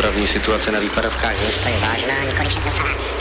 dopravní situace na výpadovkách To je vážná, nikoli však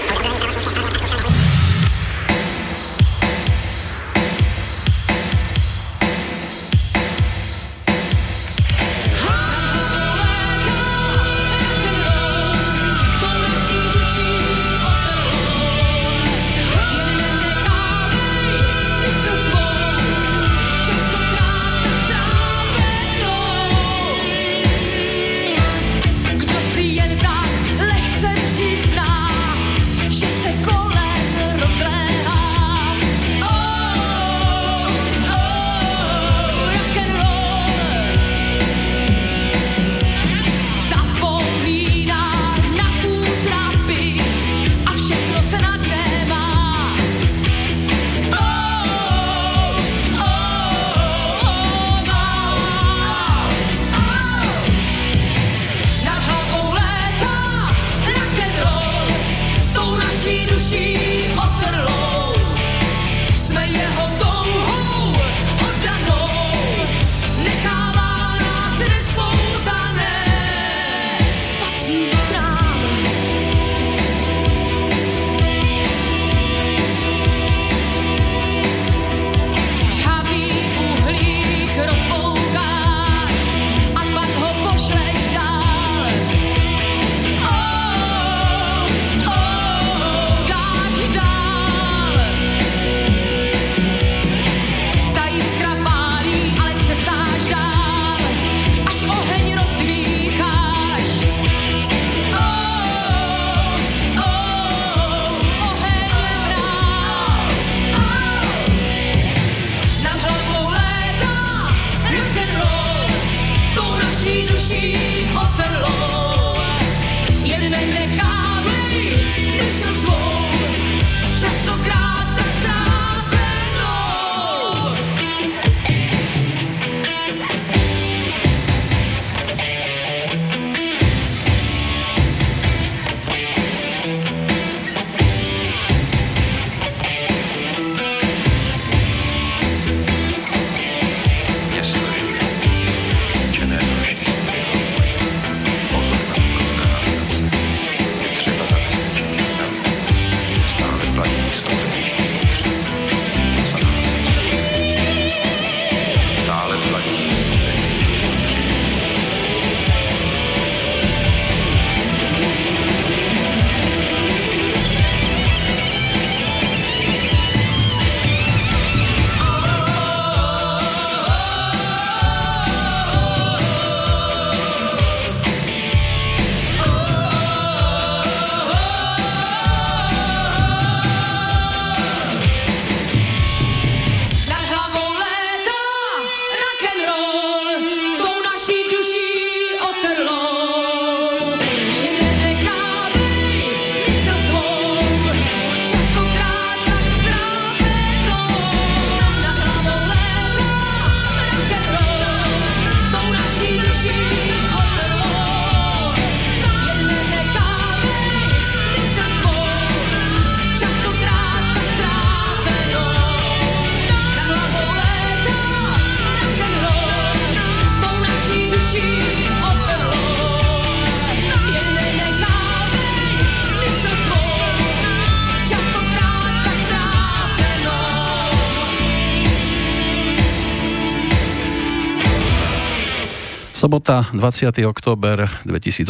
Sobota, 20. október 2018.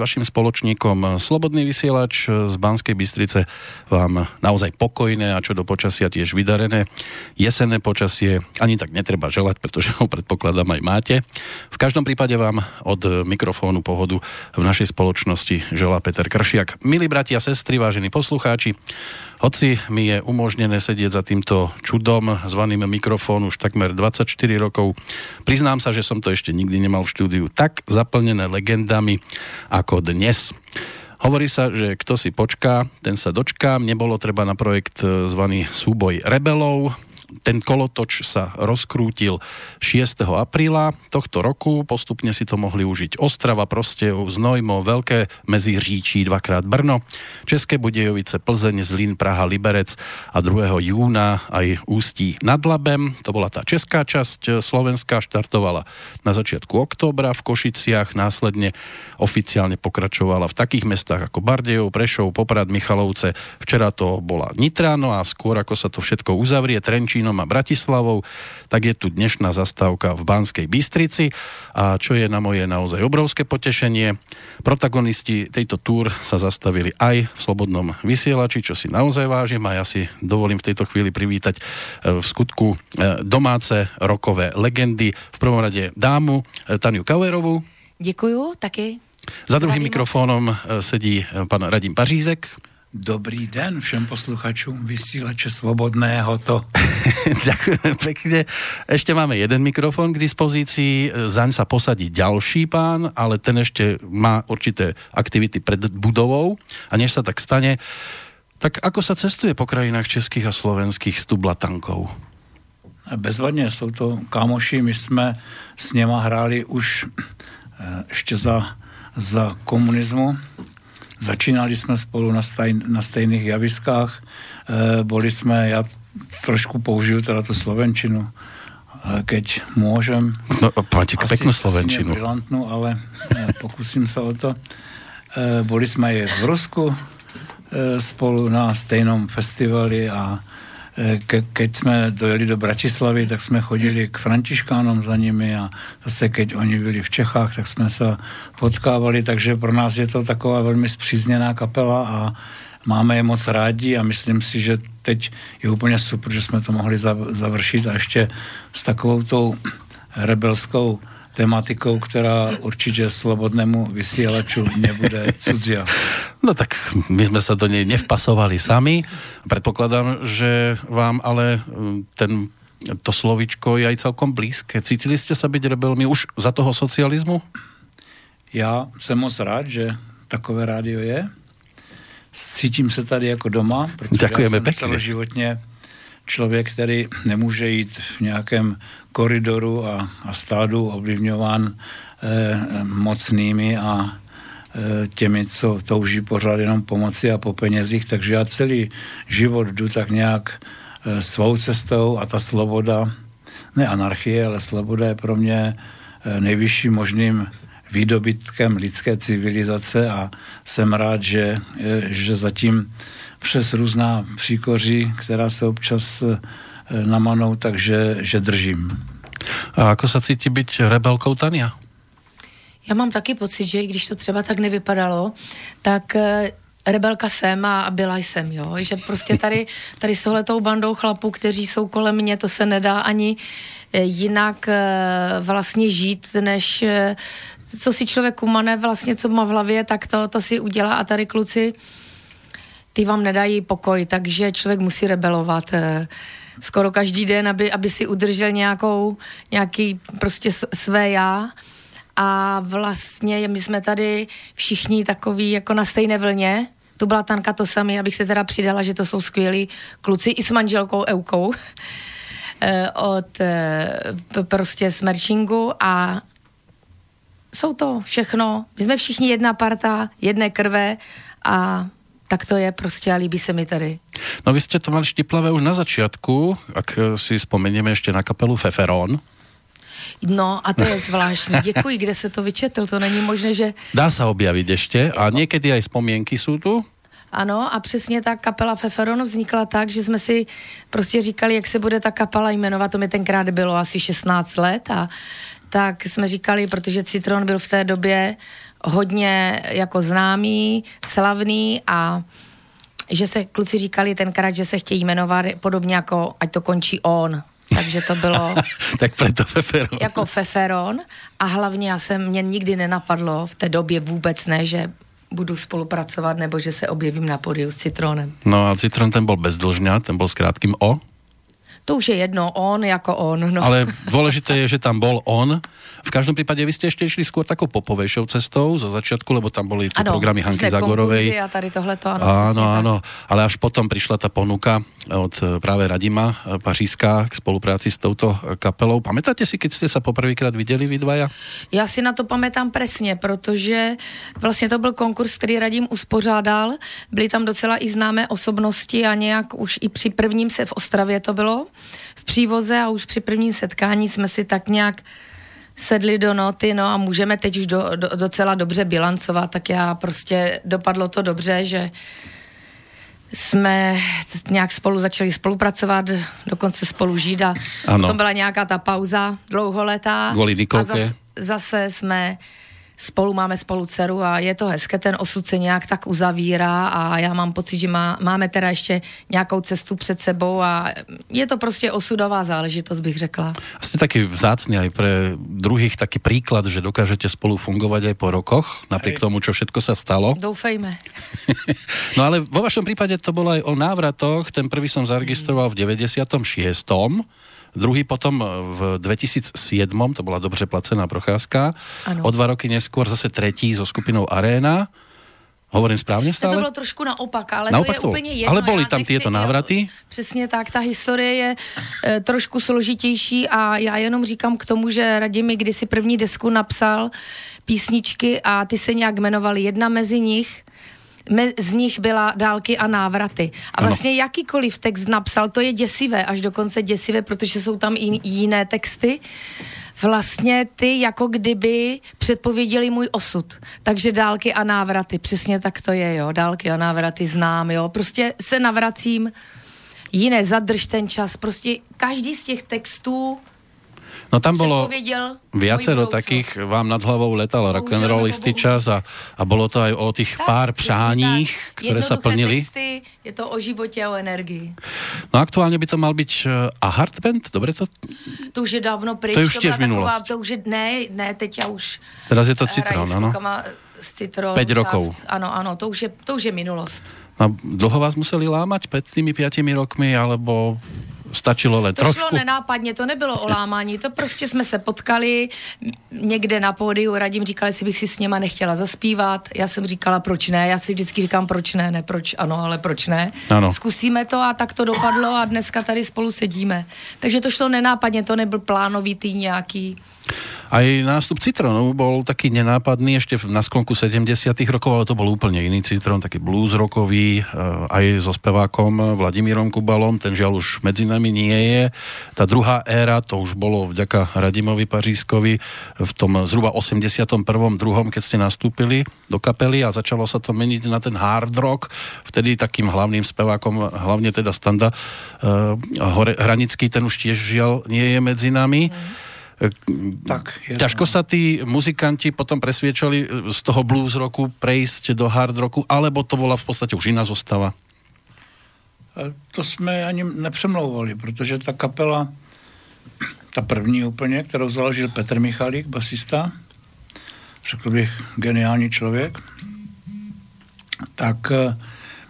Vašim spoločníkom Slobodný vysielač z Banskej Bystrice vám naozaj pokojné a čo do počasia tiež vydarené. Jesenné počasie ani tak netreba želať, pretože ho predpokladám aj máte. V každom prípade vám od mikrofónu pohodu v našej spoločnosti želá Peter Kršiak. Milí bratia, sestry, vážení poslucháči, hoci mi je umožnené sedieť za týmto čudom zvaným mikrofón už takmer 24 rokov, priznám sa, že som to ešte nikdy nemal v štúdiu tak zaplnené legendami ako dnes. Hovorí sa, že kto si počká, ten sa dočká. Nebolo treba na projekt e, zvaný Súboj rebelov. Ten kolotoč sa rozkrútil 6. apríla tohto roku. Postupne si to mohli užiť Ostrava, Prostev, Znojmo, Veľké Meziříčí, dvakrát Brno, České Budejovice, Plzeň, Zlín, Praha, Liberec a 2. júna aj Ústí nad Labem. To bola tá česká časť. Slovenská štartovala na začiatku októbra v Košiciach, následne oficiálne pokračovala v takých mestách ako Bardejov, Prešov, Poprad, Michalovce. Včera to bola Nitra, no a skôr ako sa to všetko uzavrie Trenčínom a Bratislavou, tak je tu dnešná zastávka v Banskej Bystrici a čo je na moje naozaj obrovské potešenie, protagonisti tejto túr sa zastavili aj v Slobodnom vysielači, čo si naozaj vážim a ja si dovolím v tejto chvíli privítať e, v skutku e, domáce rokové legendy. V prvom rade dámu e, Taniu Kauerovú. Děkuju, taky. Za druhým mikrofónom sedí pan Radim Pařízek. Dobrý den všem posluchačům vysílače Svobodného to. Ďakujem pekne. Ešte máme jeden mikrofón k dispozícii, zaň sa posadí ďalší pán, ale ten ešte má určité aktivity pred budovou a než sa tak stane, tak ako sa cestuje po krajinách českých a slovenských s tublatankou? Bezvadně jsou to kámoši, my jsme s něma hráli už eh, ještě za, za komunismu. Začínali jsme spolu na, staj, na stejných javiskách. E, boli jsme, já trošku použiju teda tu slovenčinu, e, keď môžem. No, máte peknú Asi slovenčinu. nebrilantnú, ale e, pokúsim sa o to. E, boli sme aj v Rusku e, spolu na stejnom festivali a ke, keď sme dojeli do Bratislavy, tak sme chodili k Františkánom za nimi a zase keď oni byli v Čechách, tak sme sa potkávali, takže pro nás je to taková veľmi spříznená kapela a máme je moc rádi a myslím si, že teď je úplně super, že jsme to mohli zav- završit a ještě s takovou tou rebelskou tematikou, která určitě slobodnému vysielaču nebude cudzia. No tak my sme sa do nej nevpasovali sami. Predpokladám, že vám ale mm, ten, to slovičko je aj celkom blízke. Cítili ste sa byť rebelmi už za toho socializmu? Já jsem moc rád, že takové rádio je. Cítím se tady jako doma, protože Děkujeme já jsem pěkně. celoživotně člověk, který nemůže jít v nějakém koridoru a, a stádu ovlivňován eh, mocnými a eh, těmi, co touží pořád jenom pomoci a po penězích, takže já celý život jdu tak nějak eh, svou cestou a ta sloboda, ne anarchie, ale sloboda je pro mě eh, nejvyšším možným výdobytkem lidské civilizace a jsem rád, že, eh, že zatím přes různá příkoří, která se občas eh, namanou, takže že držím. A ako sa cíti byť rebelkou Tania? Já mám taky pocit, že i když to třeba tak nevypadalo, tak eh, rebelka jsem a byla jsem, jo. Že prostě tady, tady s tohletou bandou chlapů, kteří jsou kolem mě, to se nedá ani eh, jinak vlastně žít, než co si člověk umane vlastně, co má v hlavě, tak to, to si udělá a tady kluci, ty vám nedají pokoj, takže člověk musí rebelovat eh, skoro každý den, aby, aby si udržel nějakou, nějaký prostě své já. A vlastně my jsme tady všichni takový jako na stejné vlně. Tu byla Tanka to sami, abych se teda přidala, že to jsou skvělí kluci i s manželkou Eukou eh, od eh, prostě Smerčingu a jsou to všechno, my jsme všichni jedna parta, jedné krve a tak to je prostě a líbí se mi tady. No vy ste to mali štiplavé už na začiatku, ak eh, si spomenieme ešte na kapelu Feferón. No a to je zvláštní. Děkuji, kde se to vyčetl, to není možné, že Dá sa objaviť ešte a niekedy aj spomienky sú tu. Ano, a přesně ta kapela Feferon vznikla tak, že jsme si prostě říkali, jak se bude ta kapela jmenovat, to mi tenkrát bylo asi 16 let a tak jsme říkali, protože Citron byl v té době hodně jako známý, slavný a že se kluci říkali tenkrát, že se chtějí jmenovat podobně jako ať to končí on. Takže to bylo tak preto Feferón. jako Feferon a hlavně já jsem, mě nikdy nenapadlo v té době vůbec ne, že budu spolupracovat nebo že se objevím na podiu s Citronem. No a Citron ten bol bezdlžňa, ten bol s krátkým O. To už je jedno, on jako on. No. Ale dôležité je, že tam bol on. V každom prípade vy ste ešte išli skôr takou popovejšou cestou zo začiatku, lebo tam boli tie Ano, programy Hanky Zagorovej. A tady tohleto, ano. Áno, áno, ale až potom prišla tá ponuka od e, práve Radima e, Paříska k spolupráci s touto e, kapelou. Pamätáte si, keď ste sa poprvýkrát videli vy dvaja? Já si na to pamätám presně, protože vlastně to byl konkurs, který Radim uspořádal. Byly tam docela i známé osobnosti a nějak už i při prvním se v Ostravě to bylo, v přívoze a už při prvním setkání jsme si tak nějak sedli do noty, no a můžeme teď už do, do, docela dobře bilancovat, tak já prostě dopadlo to dobře, že jsme nějak spolu začali spolupracovat, dokonce spolu žít a Ano. potom byla nějaká ta pauza dlouholetá. Kvůli a Nikolke. zas, zase jsme spolu, máme spolu dceru a je to hezké, ten osud se nějak tak uzavírá a já mám pocit, že má, máme teda ještě nějakou cestu před sebou a je to prostě osudová záležitost, bych řekla. Ste taký vzácny aj pre druhých taký príklad, že dokážete spolu fungovať aj po rokoch, napriek tomu, čo všetko sa stalo. Doufejme. No ale vo vašom prípade to bolo aj o návratoch. Ten prvý som zaregistroval v 96. Druhý potom v 2007, to bola dobře placená procházka. Ano. O dva roky neskôr zase tretí so skupinou Arena. Hovorím správně To stále? bylo trošku naopak, ale Naopak to to je bylo. úplně jedno. Ale byly tam tyto návraty? Přesně tak, ta historie je e, trošku složitější a já jenom říkám k tomu, že Radim mi kdysi první desku napsal písničky a ty se nějak jmenovaly. Jedna mezi nich z nich byla dálky a návraty. A Ano. vlastně jakýkoliv text napsal, to je děsivé, až dokonce děsivé, protože jsou tam i jiné texty. Vlastně ty jako kdyby předpověděli můj osud. Takže dálky a návraty, přesně tak to je, jo. Dálky a návraty znám, jo. Prostě se navracím, jiné zadrž ten čas. Prostě každý z těch textů No tam bolo viacero takých, vám nad hlavou letal rock and roll nebo istý bohužel. čas a, a bolo to aj o tých Tak, pár přáních, tak. ktoré sa plnili. Texty, je to o životě a o energii. No aktuálne by to mal byť eh, a hard band, dobre to? To už je dávno pryč. To je už tiež minulost. To už je, ne, ne, teď já už Teraz je to Citron, áno? z Citronu. Päť rokov. Ano, ano, to už je, to už je minulost. No, dlho vás museli lámať pred tými piatimi rokmi, alebo stačilo len To trošku? šlo nenápadně, to nebylo o lámání, to prostě jsme se potkali někde na pódiu, Radim říkal, jestli bych si s něma nechtěla zaspívat, já jsem říkala, proč ne, já si vždycky říkám, proč ne, ne proč ano, ale proč ne. Ano. Zkusíme to a tak to dopadlo a dneska tady spolu sedíme. Takže to šlo nenápadně, to nebyl plánovitý nějaký. Aj nástup Citronu bol taký nenápadný ešte na sklonku 70 rokov, ale to bol úplne iný Citron, taký blues rockový, eh, aj so spevákom Vladimírom Kubalom, ten žiaľ už medzi nami nie je. Tá druhá éra, to už bolo vďaka Radimovi Pařískovi v tom zhruba 81. druhom, keď ste nastúpili do kapely a začalo sa to meniť na ten hard rock. Vtedy takým hlavným spevákom, hlavne teda Standa uh, Hranický, ten už tiež žiaľ nie je medzi nami. Tak, je Ťažko sa tí muzikanti potom presviečali e, z toho blues roku prejsť do hard roku, alebo to bola v podstate už iná zostava? E, To jsme ani nepřemlouvali, protože ta kapela, ta první úplně, kterou založil Petr Michalík, basista, řekl bych geniální člověk, tak e,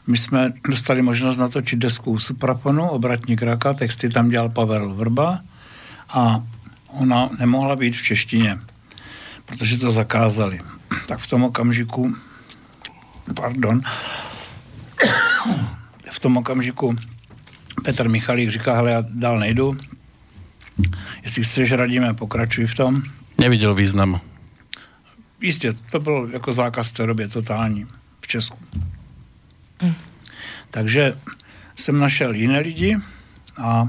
my jsme dostali možnost natočit desku Supraponu, Obratník raka, texty tam dělal Pavel Vrba a ona nemohla být v češtině, protože to zakázali. Tak v tom okamžiku, pardon, v tom okamžiku Petr Michalík říká, hele, já dál nejdu, jestli chceš, radíme, pokračuj v tom. Nevidel význam. Jistě, to byl jako zákaz v té době totální v Česku. Takže jsem našel jiné lidi a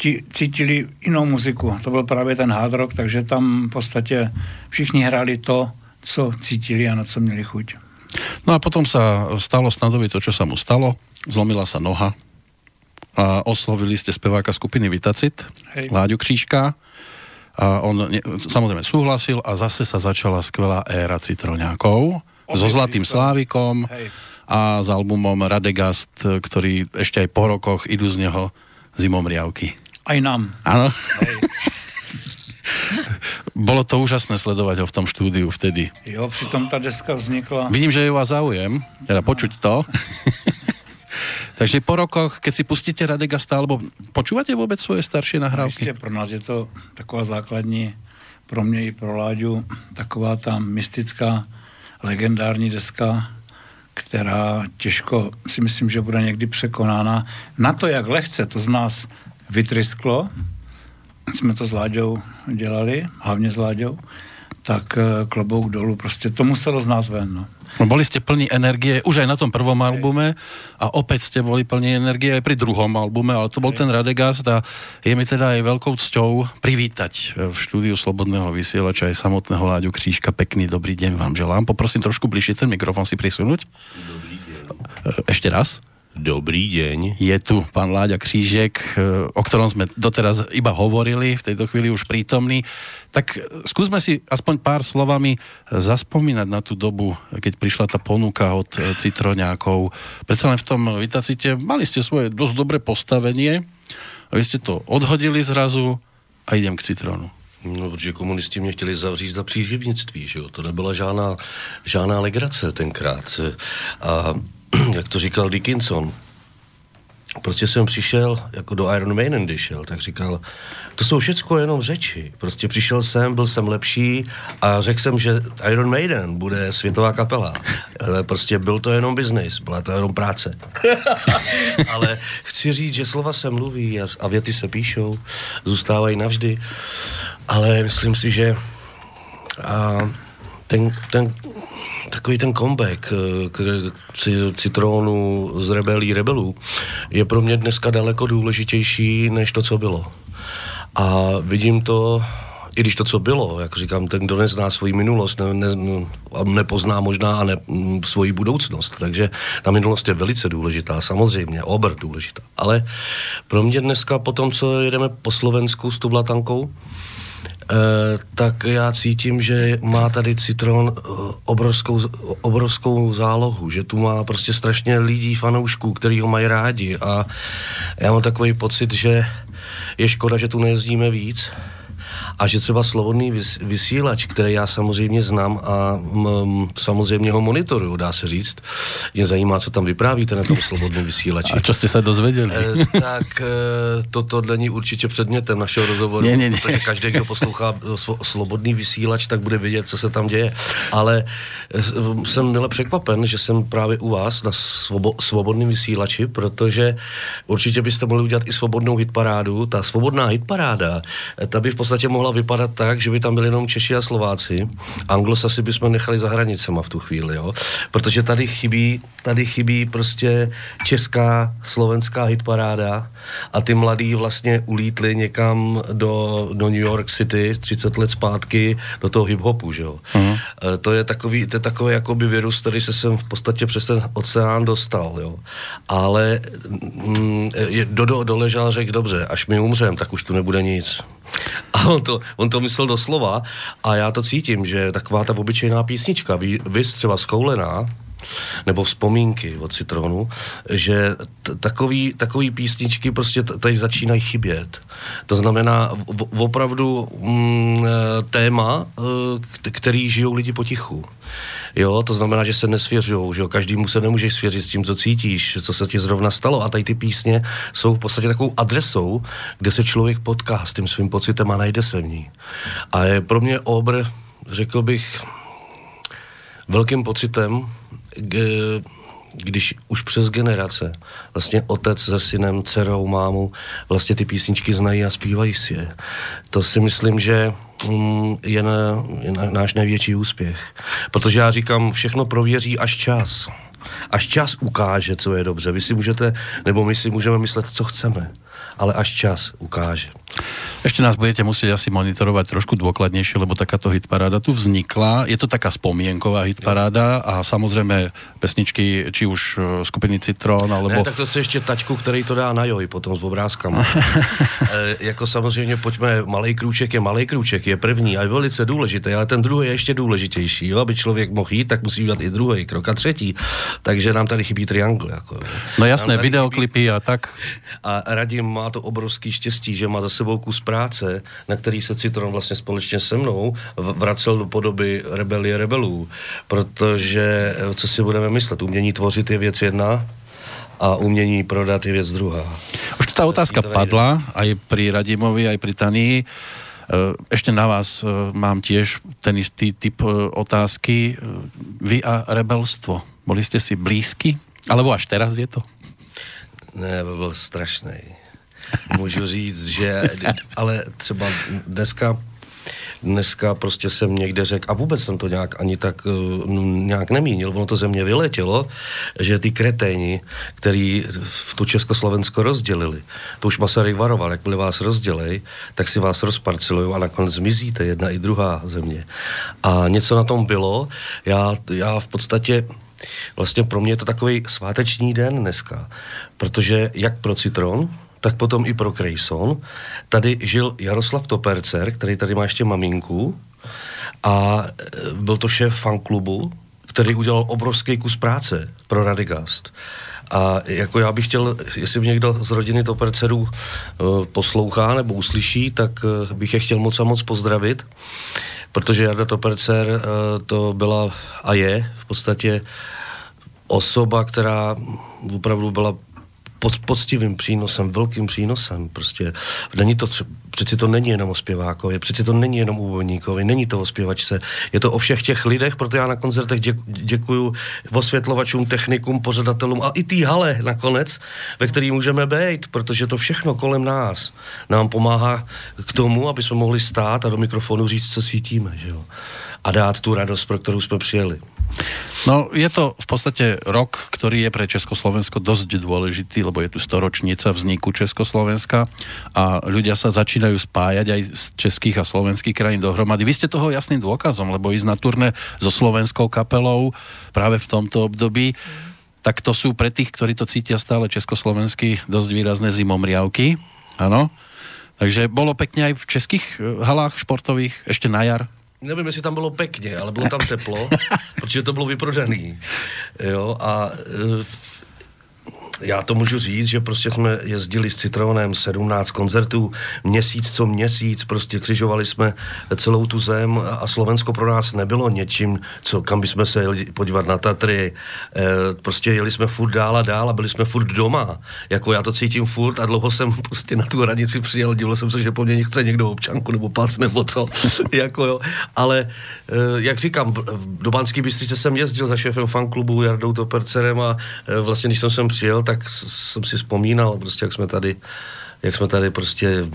ti cítili jinou muziku. To byl právě ten hard rock, takže tam v podstatě všichni hráli to, co cítili a na co měli chuť. No a potom sa stalo Snadovi to, čo sa mu stalo. Zlomila sa noha a oslovili ste speváka skupiny Vitacit, Hej. Láďu Křížka. A on ne, samozrejme súhlasil a zase sa začala skvelá éra Citroňákov so Objekty Zlatým skvelé. Slávikom Hej. a s albumom Radegast, ktorý ešte aj po rokoch idú z neho zimomriavky. Aj nám. Áno. Bolo to úžasné sledovať ho v tom štúdiu vtedy. Jo, přitom ta deska vznikla. Vidím, že je vás záujem, teda počuť to. Takže po rokoch, keď si pustíte Radegasta, alebo počúvate vôbec svoje staršie nahrávky? Jistě, pro nás je to taková základní, pro mě i pro Láďu, taková ta mystická, legendární deska, která těžko si myslím, že bude někdy překonána. Na to, jak lehce to z nás vytrysklo, jsme to s Láďou dělali, hlavně s Láďou, tak eh, klobouk dolů, prostě to muselo z nás ven. No. No, boli ste plní energie už aj na tom prvom albume a opäť ste boli plní energie aj pri druhom albume, ale to bol ten Radegast a je mi teda aj veľkou cťou privítať v štúdiu Slobodného vysielača aj samotného Láďu Křížka. Pekný dobrý deň vám želám. Poprosím trošku bližšie ten mikrofon si prisunúť. Ešte raz. Dobrý deň. Je tu pán Láďa Křížek, e, o ktorom sme doteraz iba hovorili, v tejto chvíli už prítomný. Tak e, skúsme si aspoň pár slovami zaspomínať na tú dobu, keď prišla tá ponuka od Citroňákov. Predsa len v tom Vitacite mali ste svoje dosť dobré postavenie a vy ste to odhodili zrazu a idem k Citronu. No, protože komunisti mě chtěli zavřít za příživnictví, že jo? To nebyla žádná, žádná legrace tenkrát. A jak to říkal Dickinson, prostě jsem přišel, jako do Iron Maiden, když šel, tak říkal, to jsou všechno jenom řeči. Prostě přišel jsem, byl jsem lepší a řekl jsem, že Iron Maiden bude světová kapela. Ale prostě byl to jenom biznis, byla to jenom práce. Ale chci říct, že slova se mluví a, a věty se píšou, zůstávají navždy. Ale myslím si, že a ten, ten, takový ten comeback eh, k ci- Citrónu z Rebelí Rebelů je pro mě dneska daleko důležitější než to, co bylo. A vidím to, i když to, co bylo, jak říkám, ten, kdo nezná svoji minulost, ne, ne, nepozná možná a ne, svoji budoucnost. Takže ta minulost je velice důležitá, samozřejmě, obr důležitá. Ale pro mě dneska, po tom, co jedeme po Slovensku s Tublatankou, tak já cítím, že má tady Citron eh, obrovskou, obrovskou zálohu, že tu má prostě strašně lidí, fanoušků, který ho mají rádi a já mám takový pocit, že je škoda, že tu nejezdíme víc a že třeba slobodný vys- vysílač, který já samozřejmě znám a m, samozřejmě ho monitoruju, dá se říct. Mě zajímá, co tam vyprávíte na tom slobodném vysílači. A čo ste sa dozvedeli? Eh, tak eh, toto není určitě předmětem našeho rozhovoru, Ne, ne, ne. protože každý, kdo poslouchá eh, slobodný vysílač, tak bude vědět, co se tam děje. Ale s- jsem mile překvapen, že jsem právě u vás na svobo, svobodném vysílači, protože určitě byste mohli udělat i svobodnou hitparádu. Ta svobodná hitparáda, ta by v podstatě mohla vypadat tak, že by tam byli jenom Češi a Slováci. Anglosasy bychom nechali za hranicema v tu chvíli, jo? protože tady chybí, tady chybí prostě česká, slovenská hitparáda a ty mladí vlastně ulítli někam do, do New York City 30 let zpátky do toho hip-hopu, že jo. Uh-huh. To je takový, to je takový jakoby virus, který se sem v podstatě přes ten oceán dostal, jo. Ale mm, je, Dodo doležel a řekl, dobře, až my umřem, tak už tu nebude nic. A on to, on to myslel doslova a já to cítím, že taková ta obyčejná písnička, vy, vy třeba skoulená, nebo vzpomínky od Citronu, že takový, takový písničky prostě tady začínají chybět. To znamená v- opravdu mm, téma, eh, který žijou lidi potichu. Jo, to znamená, že se nesvěřují, že jo, každému se nemůžeš svěřit s tím, co cítíš, co se ti zrovna stalo a tady ty písně jsou v podstatě takovou adresou, kde se člověk potká s tím svým pocitem a najde se v ní. A je pro mě obr, řekl bych, velkým pocitem, když už přes generace vlastně otec se synem, dcerou, mámu vlastně ty písničky znají a zpívají si je. To si myslím, že mm, je, na, je na, náš největší úspěch. Protože já říkám, všechno prověří až čas. Až čas ukáže, co je dobře. Vy si můžete, nebo my si můžeme myslet, co chceme. Ale až čas ukáže. Ešte nás budete musieť asi monitorovať trošku dôkladnejšie, lebo takáto hitparáda tu vznikla. Je to taká spomienková hitparáda a samozrejme pesničky, či už e, skupiny Citrón, Ne, alebo... tak to se ještě taťku, který to dá na joj potom s obrázkama. e, jako samozřejmě pojďme, malý krůček je malý krůček, je první a je velice důležitý, ale ten druhý je ještě důležitější. Jo? Aby člověk mohl jít, tak musí udělat i druhý krok a třetí. Takže nám tady chybí triangl. Jako. No jasné, videoklipy a tak. a Radim má to obrovský štěstí, že má za sebou kus práce, na který se Citron vlastně společně se mnou vracel do podoby Rebelie rebelů. Protože, eh, co si budeme myslet, umění tvořit je věc jedna a umění prodat je věc druhá. Už tá otázka padla aj pri Radimovi, aj pri Tanii. E, Ešte na vás e, mám tiež ten istý typ otázky. Vy a rebelstvo, boli ste si blízky? Alebo až teraz je to? Ne, by byl strašný. Můžu říct, že, ale třeba dneska, dneska prostě jsem někde řekl, a vůbec jsem to nějak ani tak uh, nějak nemínil, ono to ze mě vyletělo, že ty kreténi, který v tu Československo rozdělili, to už Masaryk varoval, jakmile vás rozdělej, tak si vás rozparcelují a nakonec zmizíte jedna i druhá země. A něco na tom bylo, já, já v podstatě Vlastně pro mě je to takový sváteční den dneska, protože jak pro Citron, tak potom i pro Krejson. Tady žil Jaroslav Topercer, který tady má ještě maminku a e, byl to šéf fanklubu, který udělal obrovský kus práce pro Radegast. A jako já bych chtěl, jestli mě někdo z rodiny Topercerů e, poslouchá nebo uslyší, tak e, bych je chtěl moc a moc pozdravit, protože Jarda Topercer to byla a je v podstatě osoba, která opravdu byla pod, poctivým přínosem, velkým přínosem. Prostě není to tře- přeci to není jenom o zpěvákovi, přeci to není jenom o není to o zpěvačce, je to o všech těch lidech, proto já na koncertech děk, děkuju osvětlovačům, technikům, pořadatelům a i té hale nakonec, ve který můžeme být, protože to všechno kolem nás nám pomáhá k tomu, aby jsme mohli stát a do mikrofonu říct, co cítíme, že jo? A dát tu radost, pro kterou jsme přijeli. No, je to v podstate rok, ktorý je pre Československo dosť dôležitý, lebo je tu storočnica vzniku Československa a ľudia sa začínajú spájať aj z českých a slovenských krajín dohromady. Vy ste toho jasným dôkazom, lebo ísť na turné so slovenskou kapelou práve v tomto období, tak to sú pre tých, ktorí to cítia stále československy, dosť výrazné zimomriavky. Áno. Takže bolo pekne aj v českých eh, halách športových ešte na jar. Nevím, jestli tam bylo pekně, ale bylo tam teplo, protože to bylo vyprodaný. Jo, a e, já to můžu říct, že prostě jsme jezdili s Citronem 17 koncertů, měsíc co měsíc, prostě křižovali jsme celou tu zem a- Slovensko pro nás nebylo něčím, co, kam bychom se jeli podívat na Tatry. E, prostě jeli jsme furt dál a dál a byli jsme furt doma. Jako já to cítím furt a dlouho jsem prostě na tu hranici přijel, divil jsem se, že po mně chce někdo občanku nebo pas nebo co. jako jo. Ale e, jak říkám, do Banské Bystrice jsem jezdil za šéfem fanklubu Jardou Topercerem a e, vlastně když jsem sem přijel, tak jsem si vzpomínal, prostě jak jsme tady, jak jsme tady prostě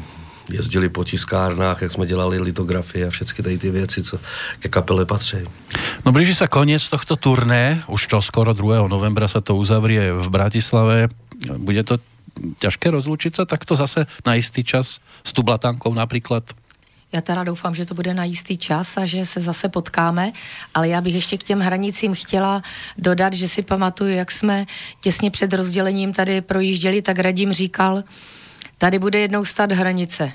jezdili po tiskárnách, jak jsme dělali litografie a všechny tady ty věci, co ke kapele patří. No blíži sa koniec tohto turné, už čo skoro 2. novembra sa to uzavrie v Bratislave. Bude to ťažké rozlúčiť sa takto zase na istý čas s Tublatankou napríklad? Já teda doufám, že to bude na jistý čas a že se zase potkáme, ale já bych ještě k těm hranicím chtěla dodat, že si pamatuju, jak jsme těsně před rozdělením tady projížděli, tak Radim říkal, tady bude jednou stát hranice.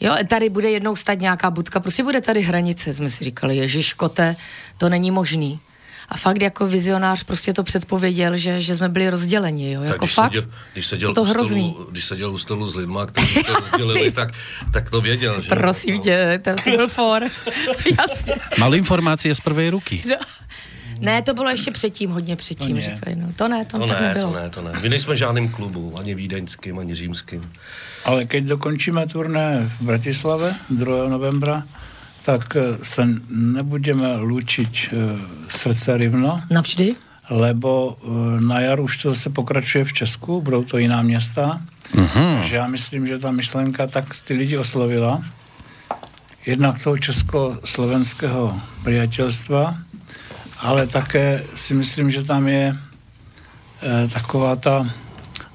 Jo, tady bude jednou stát nějaká budka, prostě bude tady hranice. Jsme si říkali, ježiškote, to není možný. A fakt jako vizionář prostě to předpověděl, že, že jsme byli rozděleni, jo, jako když fakt. seděl, když seděl, to u hrozný. stolu, když seděl u stolu s lidma, kteří to rozdělili, tak, tak to věděl. Že? Prosím tě, to, to byl for. Jasně. Mal informácie z prvej ruky. No. Ne, to bylo ještě předtím, hodně předtím, To ne. říkali. No, to ne, to, To tak ne, nebylo. to ne, to ne. My nejsme žádným klubu, ani vídeňským, ani římským. Ale keď dokončíme turné v Bratislave 2. novembra, tak eh, se nebudeme lúčiť eh, srdce rivno, Navždy? lebo eh, na jar už to zase pokračuje v Česku, budou to jiná města. Uh-huh. Takže já myslím, že ta myšlenka tak ty lidi oslovila. Jednak toho česko-slovenského priateľstva, ale také si myslím, že tam je eh, taková ta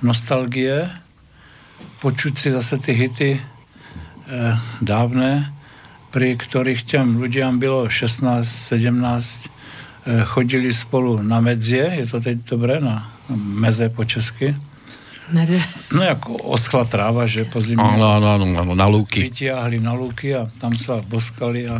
nostalgie, počuť si zase ty hity eh, dávné, pri ktorých těm ľuďom bylo 16, 17, eh, chodili spolu na medzie, je to teď dobré, na meze po česky. Ne, No jako oschla tráva, že po zimě Áno, áno, áno, áno, na lúky. vytiahli na lúky a tam sa boskali a,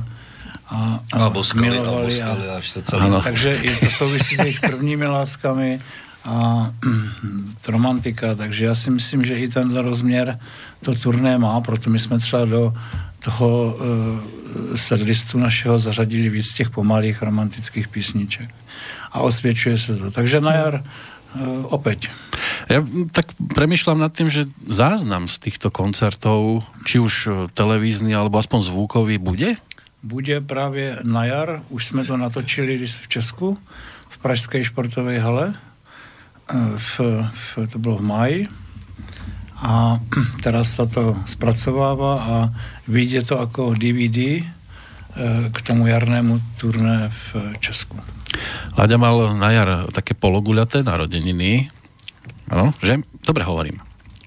a, A boskali, a milovali. boskali, až se celý... Áno. Takže je to souvisí s jejich prvními láskami a romantika, takže já si myslím, že i tenhle rozměr to turné má, proto my jsme třeba do toho uh, setlistu našeho zařadili víc těch pomalých romantických písniček. A osvědčuje se to. Takže na jar uh, opäť. Ja tak premyšľam nad tým, že záznam z týchto koncertov, či už e, televízny alebo aspoň zvukový, bude? Bude právě na jar, už jsme to natočili v Česku, v Pražské športové hale, e, v, v, to bylo v máji. A teraz sa to spracováva a vyjde to ako DVD e, k tomu jarnému turné v Česku. Láďa mal na jar také pologuľaté narodeniny. Áno, že? Dobre hovorím.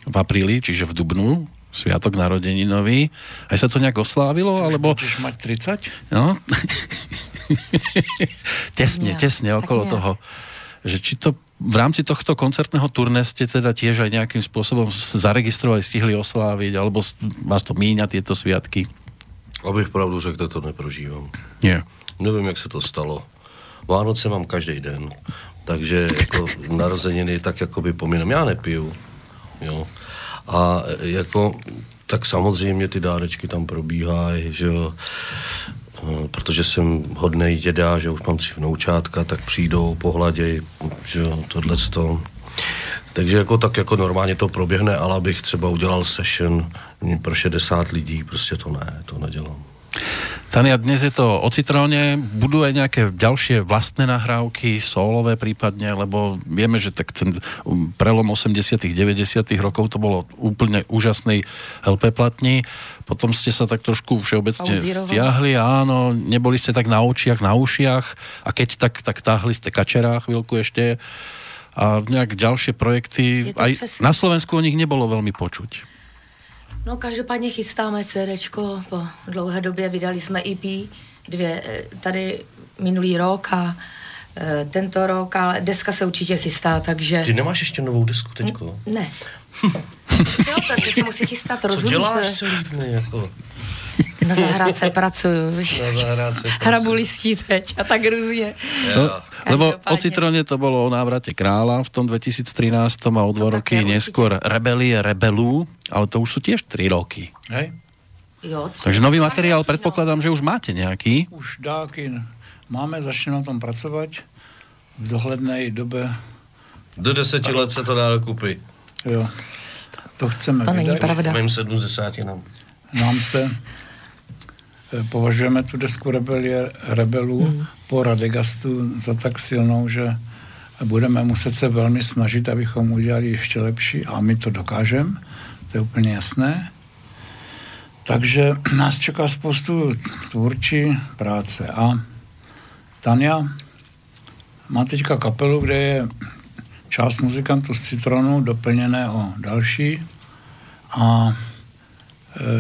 V apríli, čiže v Dubnu, sviatok narodeninový. Aj sa to nejak oslávilo, alebo... Chceš mať 30? No. tesne, nejak, tesne tak okolo toho. Že či to v rámci tohto koncertného turné ste teda tiež aj nejakým spôsobom zaregistrovali, stihli osláviť, alebo vás to míňa tieto sviatky? Abych pravdu řekl, to neprožívám. Nie. Nevím, jak se to stalo. Vánoce mám každý den, takže jako narozeniny tak jakoby pomínám. Já nepiju, jo. A jako, tak samozřejmě ty dárečky tam probíhají, že jo. No, protože jsem hodnej děda, že už mám tři vnoučátka, tak přijdou, pohladěj, že jo, tohleto. Takže jako tak jako normálně to proběhne, ale abych třeba udělal session pro 60 lidí, prostě to ne, to nedělám. Tania, dnes je to o Citróne. Budú aj nejaké ďalšie vlastné nahrávky, solové prípadne, lebo vieme, že tak ten um, prelom 80 90 rokov to bolo úplne úžasnej LP platni. Potom ste sa tak trošku všeobecne Pauzírovali. stiahli, áno, neboli ste tak na očiach, na ušiach a keď tak, tak táhli ste kačera chvíľku ešte a nejak ďalšie projekty. Aj na Slovensku o nich nebolo veľmi počuť. No každopádně chystáme CDčko, po dlouhé době vydali jsme EP, dvě eh, tady minulý rok a eh, tento rok, ale deska se určitě chystá, takže... Ty nemáš ještě novou desku teďko? Ne. jo, takže se musí chystat, Co rozumíš? děláš že- celý dny, jako Na zahrádce pracuju, víš. na zahrádce? Hrabu listí teď a tak různě. No, lebo o. Citrone to bolo o návrate kráľa v tom 2013 a o dva roky neskôr Rebelie rebelú, ale to už sú tiež 3 roky. Hej? Jo, tři- Takže nový tři materiál no. predpokladám, že už máte nejaký. Už dáky máme, začneme na tom pracovat v dohledné době. Do deseti let se to dá dokupy. Jo. To chceme To není vydat. pravda. Mým 70 Nám se eh, považujeme tu desku Rebelie, Rebelů mm. po Radegastu za tak silnou, že budeme muset se velmi snažit, abychom udělali ještě lepší a my to dokážeme, to je úplně jasné. Takže nás čeká spoustu tvůrčí práce a Tania má teďka kapelu, kde je část muzikantů z Citronu doplněné o další a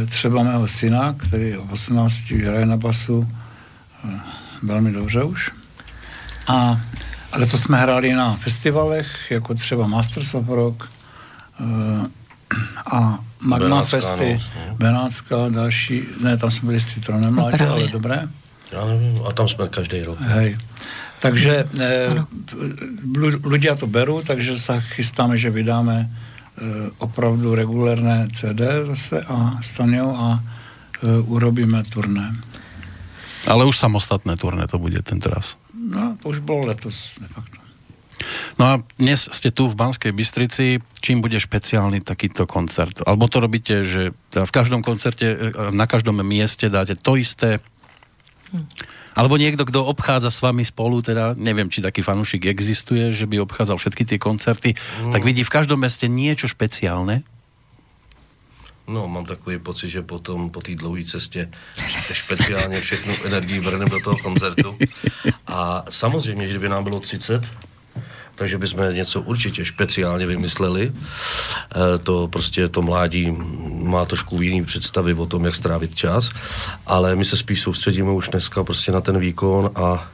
třeba mého syna, který v 18 hraje na basu e, velmi dobře už. A, ale to jsme hráli na festivalech, jako třeba Masters of Rock e, a Magma Benátská Festy, noc, no. Benátská, další, ne, tam jsme byli s Citronem No mládě, právě. ale dobré. Já nevím, a tam jsme každý rok. Hej. Takže eh, ľudia to berú, takže sa chystáme, že vydáme opravdu regulérne CD zase a s Taniou a eh, urobíme turné. Ale už samostatné turné to bude tento raz. No, to už bolo letos, de facto. No a dnes ste tu v Banskej Bystrici. Čím bude špeciálny takýto koncert? Alebo to robíte, že teda v každom koncerte, e, na každom mieste dáte to isté? Alebo niekto, kto obchádza s vami spolu, teda neviem, či taký fanúšik existuje, že by obchádzal všetky tie koncerty, tak vidí v každom meste niečo špeciálne? No, mám takový pocit, že potom po té dlouhé cestě speciálně všechnu energii vrhneme do toho koncertu. A samozřejmě, že kdyby nám bylo 30, takže bychom něco určitě speciálně vymysleli. E, To prostě to mládí má trošku jiný představy o tom, jak strávit čas, ale my se spíš soustředíme už dneska prostě na ten výkon a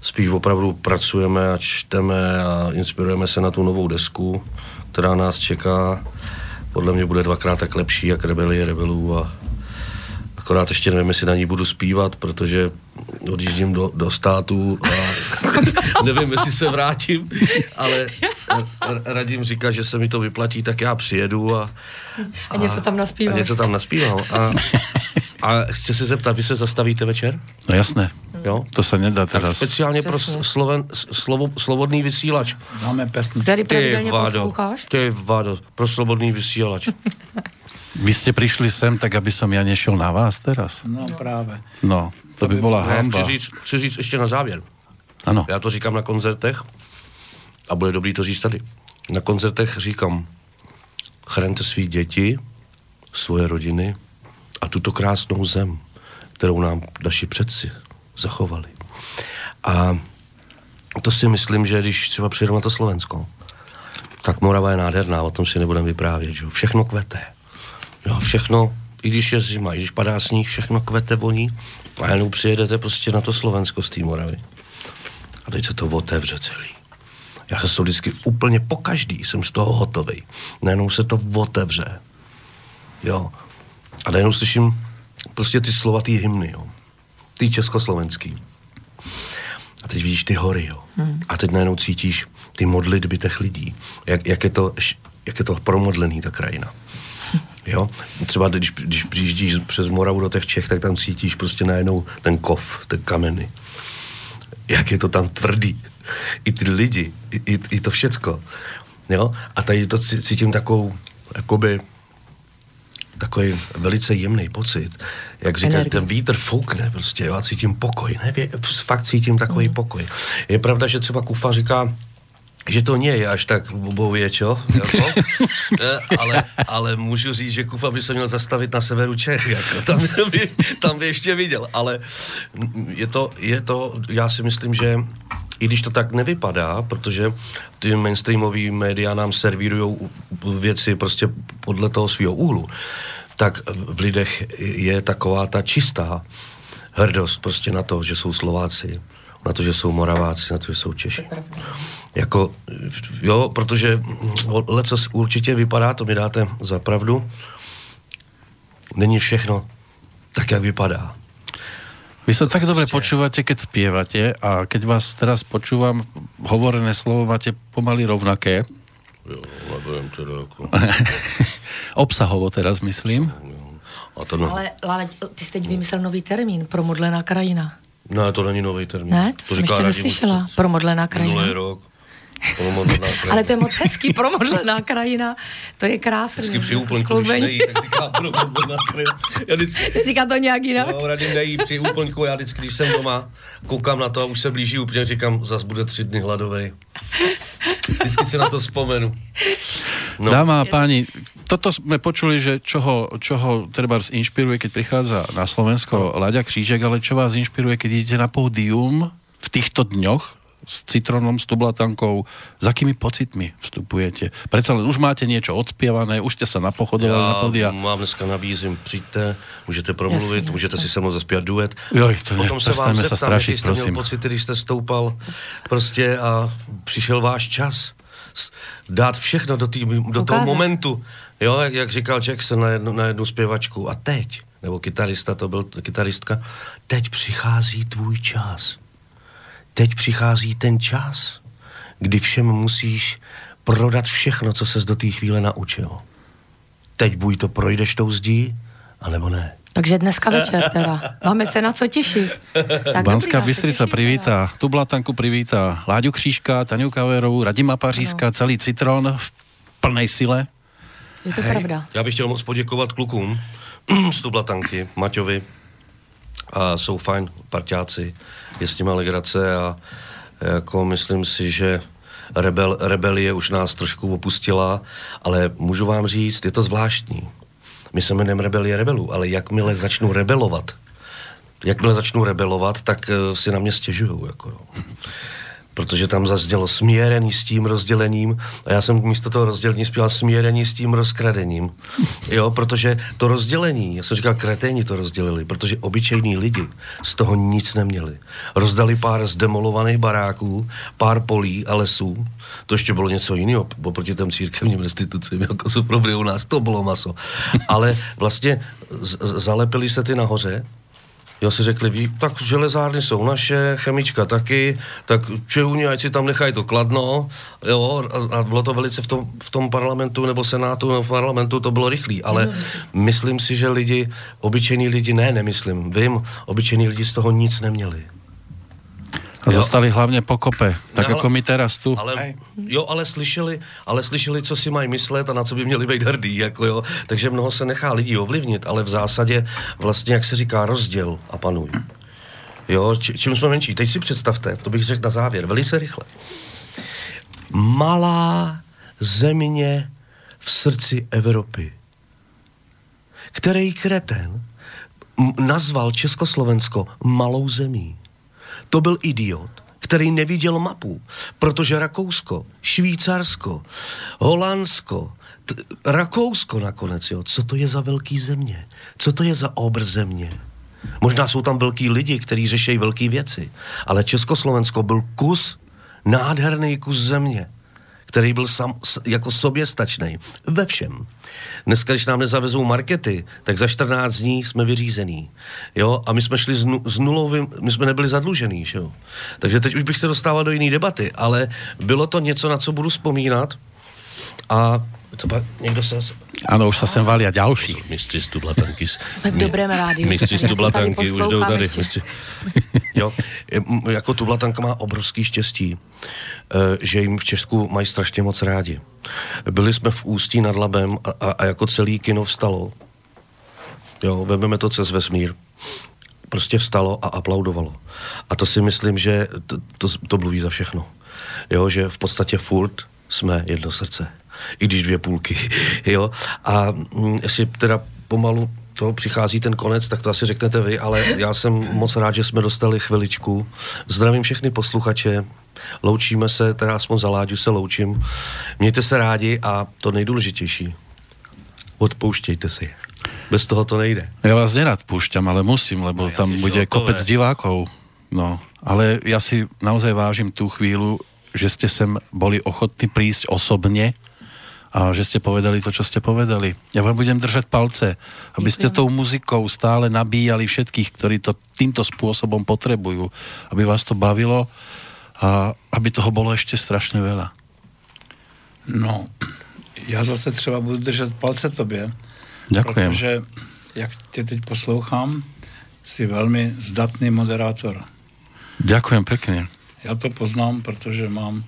spíš opravdu pracujeme a čteme a inspirujeme se na tu novou desku, která nás čeká. Podle mě bude dvakrát tak lepší, jak Rebelie Rebelů a akorát ještě nevím, jestli na ní budu zpívat, protože odjíždím do, do států a nevím, jestli se vrátím, ale radím říká, že se mi to vyplatí, tak já přijedu a, A něco tam naspíváš. A něco tam naspívám. A, a chci se zeptat, vy se zastavíte večer? No jasné. Jo? To sa nedá Tak teraz. speciálně pro sloven, slovo, slobodný vysílač. Máme pesničku. Který vado, posloucháš? ty vado, pro slobodný vysílač. Vy ste prišli sem, tak aby som ja nešiel na vás teraz? No právě. No, to by bola Ne, hamba. chci, říct, chci říct ještě na závěr. Áno. Já to říkám na koncertech a bude dobrý to říct tady. Na koncertech říkám, chraňte svý děti, svoje rodiny a tuto krásnou zem, kterou nám naši předci zachovali. A to si myslím, že když třeba přijedu na to Slovensko, tak Morava je nádherná, o tom si nebudeme vyprávět, že. Všechno kvete. Jo, všechno, i když je zima, i když padá sníh, všechno kvete, voní. A jenom přijedete prostě na to Slovensko z té Moravy. A teď se to otevře celý. Já se toho vždycky úplně po každý jsem z toho hotový. Najednou se to otevře. Jo. A najednou slyším prostě ty slova, ty hymny, jo. Ty československý. A teď vidíš ty hory, jo. Hmm. A teď najednou cítíš ty modlitby těch lidí. Jak, jak, je to, jak je to promodlený, ta krajina. Jo? Třeba když, když přijíždíš přes Moravu do těch Čech, tak tam cítíš prostě najednou ten kov, ten kameny. Jak je to tam tvrdý. I ty lidi, i, i, i to všecko. Jo? A tady to cí- cítím takovou, jakoby, takový velice jemný pocit. Jak říkáš, ten vítr foukne prostě, jo, a cítím pokoj. Nevě, fakt cítím takový pokoj. Je pravda, že třeba Kufa říká, že to nie je až tak bobově, čo? Jako? Eh, ale, ale můžu říct, že Kufa by se měl zastavit na severu Čech. Jako. Tam, by, tam by ještě viděl. Ale je to, je to, já si myslím, že i když to tak nevypadá, protože ty mainstreamové média nám servírují věci prostě podle toho svého úhlu, tak v lidech je taková ta čistá hrdost prostě na to, že jsou Slováci, na to, že jsou Moraváci, na to, že jsou Češi. Jako, jo, protože leco určitě vypadá, to mi dáte za pravdu, není všechno tak, jak vypadá. Vy sa tak dobre počúvate, keď spievate a keď vás teraz počúvam, hovorené slovo máte pomaly rovnaké. Jo, teda jako... Obsahovo teraz myslím. A to no, Ale, ale ty jsi teď vymyslel nový termín, promodlená krajina. No, to není nový termín. Ne, to, jsem ještě neslyšela. už Promodlená Minulý krajina. rok. Promodlená krajina. Ale to je moc hezký, promodlená krajina. To je krásný. Vždycky při úplňku, když nejí, tak říká promodlená krajina. Já vždycky, Říká to nějak jinak. No, Radim nejí při úplňku, já vždycky, když jsem doma, koukám na to a už se blíží úplně, říkám, zas bude tři dny hladovej. Vždycky si na to vzpomenu. No. Dáma a páni, toto sme počuli, že čo ho, čo ho trebárs inšpiruje, keď prichádza na Slovensko Láďa Křížek, ale čo vás inšpiruje, keď idete na pódium v týchto dňoch s citronom, s tublatankou, s akými pocitmi vstupujete? Predsa len už máte niečo odspievané, už ste sa napochodovali na pódia. Já vám dneska nabízím, přijďte, můžete promluvit, Jasně, můžete si se mnou zaspět duet. Joj, to ne, Potom se vám prestaňme sa zeptám, strašiť, jaký jste měl prosím. pocit, když jste stoupal prostě a přišel váš čas dát všechno do, tý, do toho momentu. Jo, jak, jak říkal Jackson na jednu, na jednu zpěvačku. A teď, nebo kytarista, to byl kytaristka, teď přichází tvůj čas. Teď přichází ten čas, kdy všem musíš prodat všechno, co ses do té chvíle naučil. Teď buď to projdeš tou zdí, anebo ne. Takže dneska večer teda. Máme se na co těšit. Tak Banská Bystrica těším privíta Tublatanku privíta Láďu Křížka, Taňu Kaverovú, Radima Paříska, celý Citron v plnej sile. teda. Je to pravda. Já bych chtěl moc poděkovat klukům z Tublatanky, Maťovi. A jsou fajn parťáci, je s nimi legrace a jako myslím si, že rebel, rebelie už nás trošku opustila, ale můžu vám říct, je to zvláštní. My se jmenujeme Rebelie rebelů, ale jakmile začnu rebelovat, jakmile začnu rebelovat, tak eh, si na mě stěžují. Jako, jo. Protože tam zaznělo směrení s tím rozdělením a já jsem místo toho rozdělení zpíval směrení s tím rozkradením. Jo, protože to rozdělení, já jsem říkal, kreténi to rozdělili, protože obyčejní lidi z toho nic neměli. Rozdali pár zdemolovaných baráků, pár polí a lesů, to ještě bylo něco jiného, oproti těm církevním institucím, jako jsou u nás, to bylo maso. Ale vlastně zalepili se ty nahoře, Jo, si řekli, ví, tak železárny jsou naše, chemička taky, tak čehuni, ať si tam nechají to kladno, jo, a, a bylo to velice v tom, v tom parlamentu nebo senátu, nebo v parlamentu to bylo rychlý, ale myslím si, že lidi, obyčejní lidi, ne, nemyslím, vím, obyčejní lidi z toho nic neměli. A zostali hlavně pokope, tak Ne, jako ale- my teraz tu. Ale, jo, ale slyšeli, ale slyšeli, co si mají myslet a na co by měli být hrdý, jako jo. Takže mnoho se nechá lidí ovlivnit, ale v zásadě vlastně, jak se říká, rozděl a panuj. Jo, či, čím jsme menší. Teď si představte, to bych řekl na závěr, velice rychle. Malá země v srdci Evropy. Který kreten nazval Československo malou zemí. To byl idiot, který neviděl mapu, protože Rakousko, Švýcarsko, Holandsko, t- Rakousko nakonec, jo, co to je za velký země? Co to je za obr země? Možná jsou tam velký lidi, kteří řeší velké věci, ale Československo byl kus, nádherný kus země, který byl sam, jako soběstačný ve všem. Dneska, když nám nezavezou markety, tak za 14 dní jsme vyřízený. Jo? A my jsme šli s, nu, nulovým, my jsme nebyli zadlužený. že Jo? Takže teď už bych se dostával do jiné debaty, ale bylo to něco, na co budu vzpomínat. A to pak někdo se... Ano, už se sem valia ďalší. Mistři z Tublatanky. Jsme v dobrém rádiu. Mistři z Tublatanky už jdou tady. Mistři. Jo, m, jako Tublatanka má obrovský štěstí, eh, že jim v Česku mají strašně moc rádi. Byli jsme v Ústí nad Labem a, a, a jako celý kino vstalo. Jo, vezmeme to cez vesmír. Prostě vstalo a aplaudovalo. A to si myslím, že to, to, to mluví za všechno. Jo, že v podstatě furt jsme jedno srdce. I když dvě půlky. Jo? A mm, jestli teda pomalu to přichází ten konec, tak to asi řeknete vy, ale já jsem moc rád, že jsme dostali chviličku. Zdravím všechny posluchače, loučíme se, teda aspoň za Láďu se loučím. Mějte se rádi a to nejdůležitější, odpouštějte si. Bez toho to nejde. Ja vás nerad púšťam, ale musím, lebo No, ja tam si bude kopec divákov. No, ale ja si naozaj vážim tú chvíľu, že ste sem boli ochotní prísť osobne a že ste povedali to, čo ste povedali. Ja vám budem držať palce, aby ste tou muzikou stále nabíjali všetkých, ktorí to týmto spôsobom potrebujú, aby vás to bavilo a aby toho bolo ešte strašne veľa. No, já zase třeba budu držet palce tobě, Ďakujem. protože, jak tě teď poslouchám, jsi velmi zdatný moderátor. Ďakujem pekne. Já to poznám, protože mám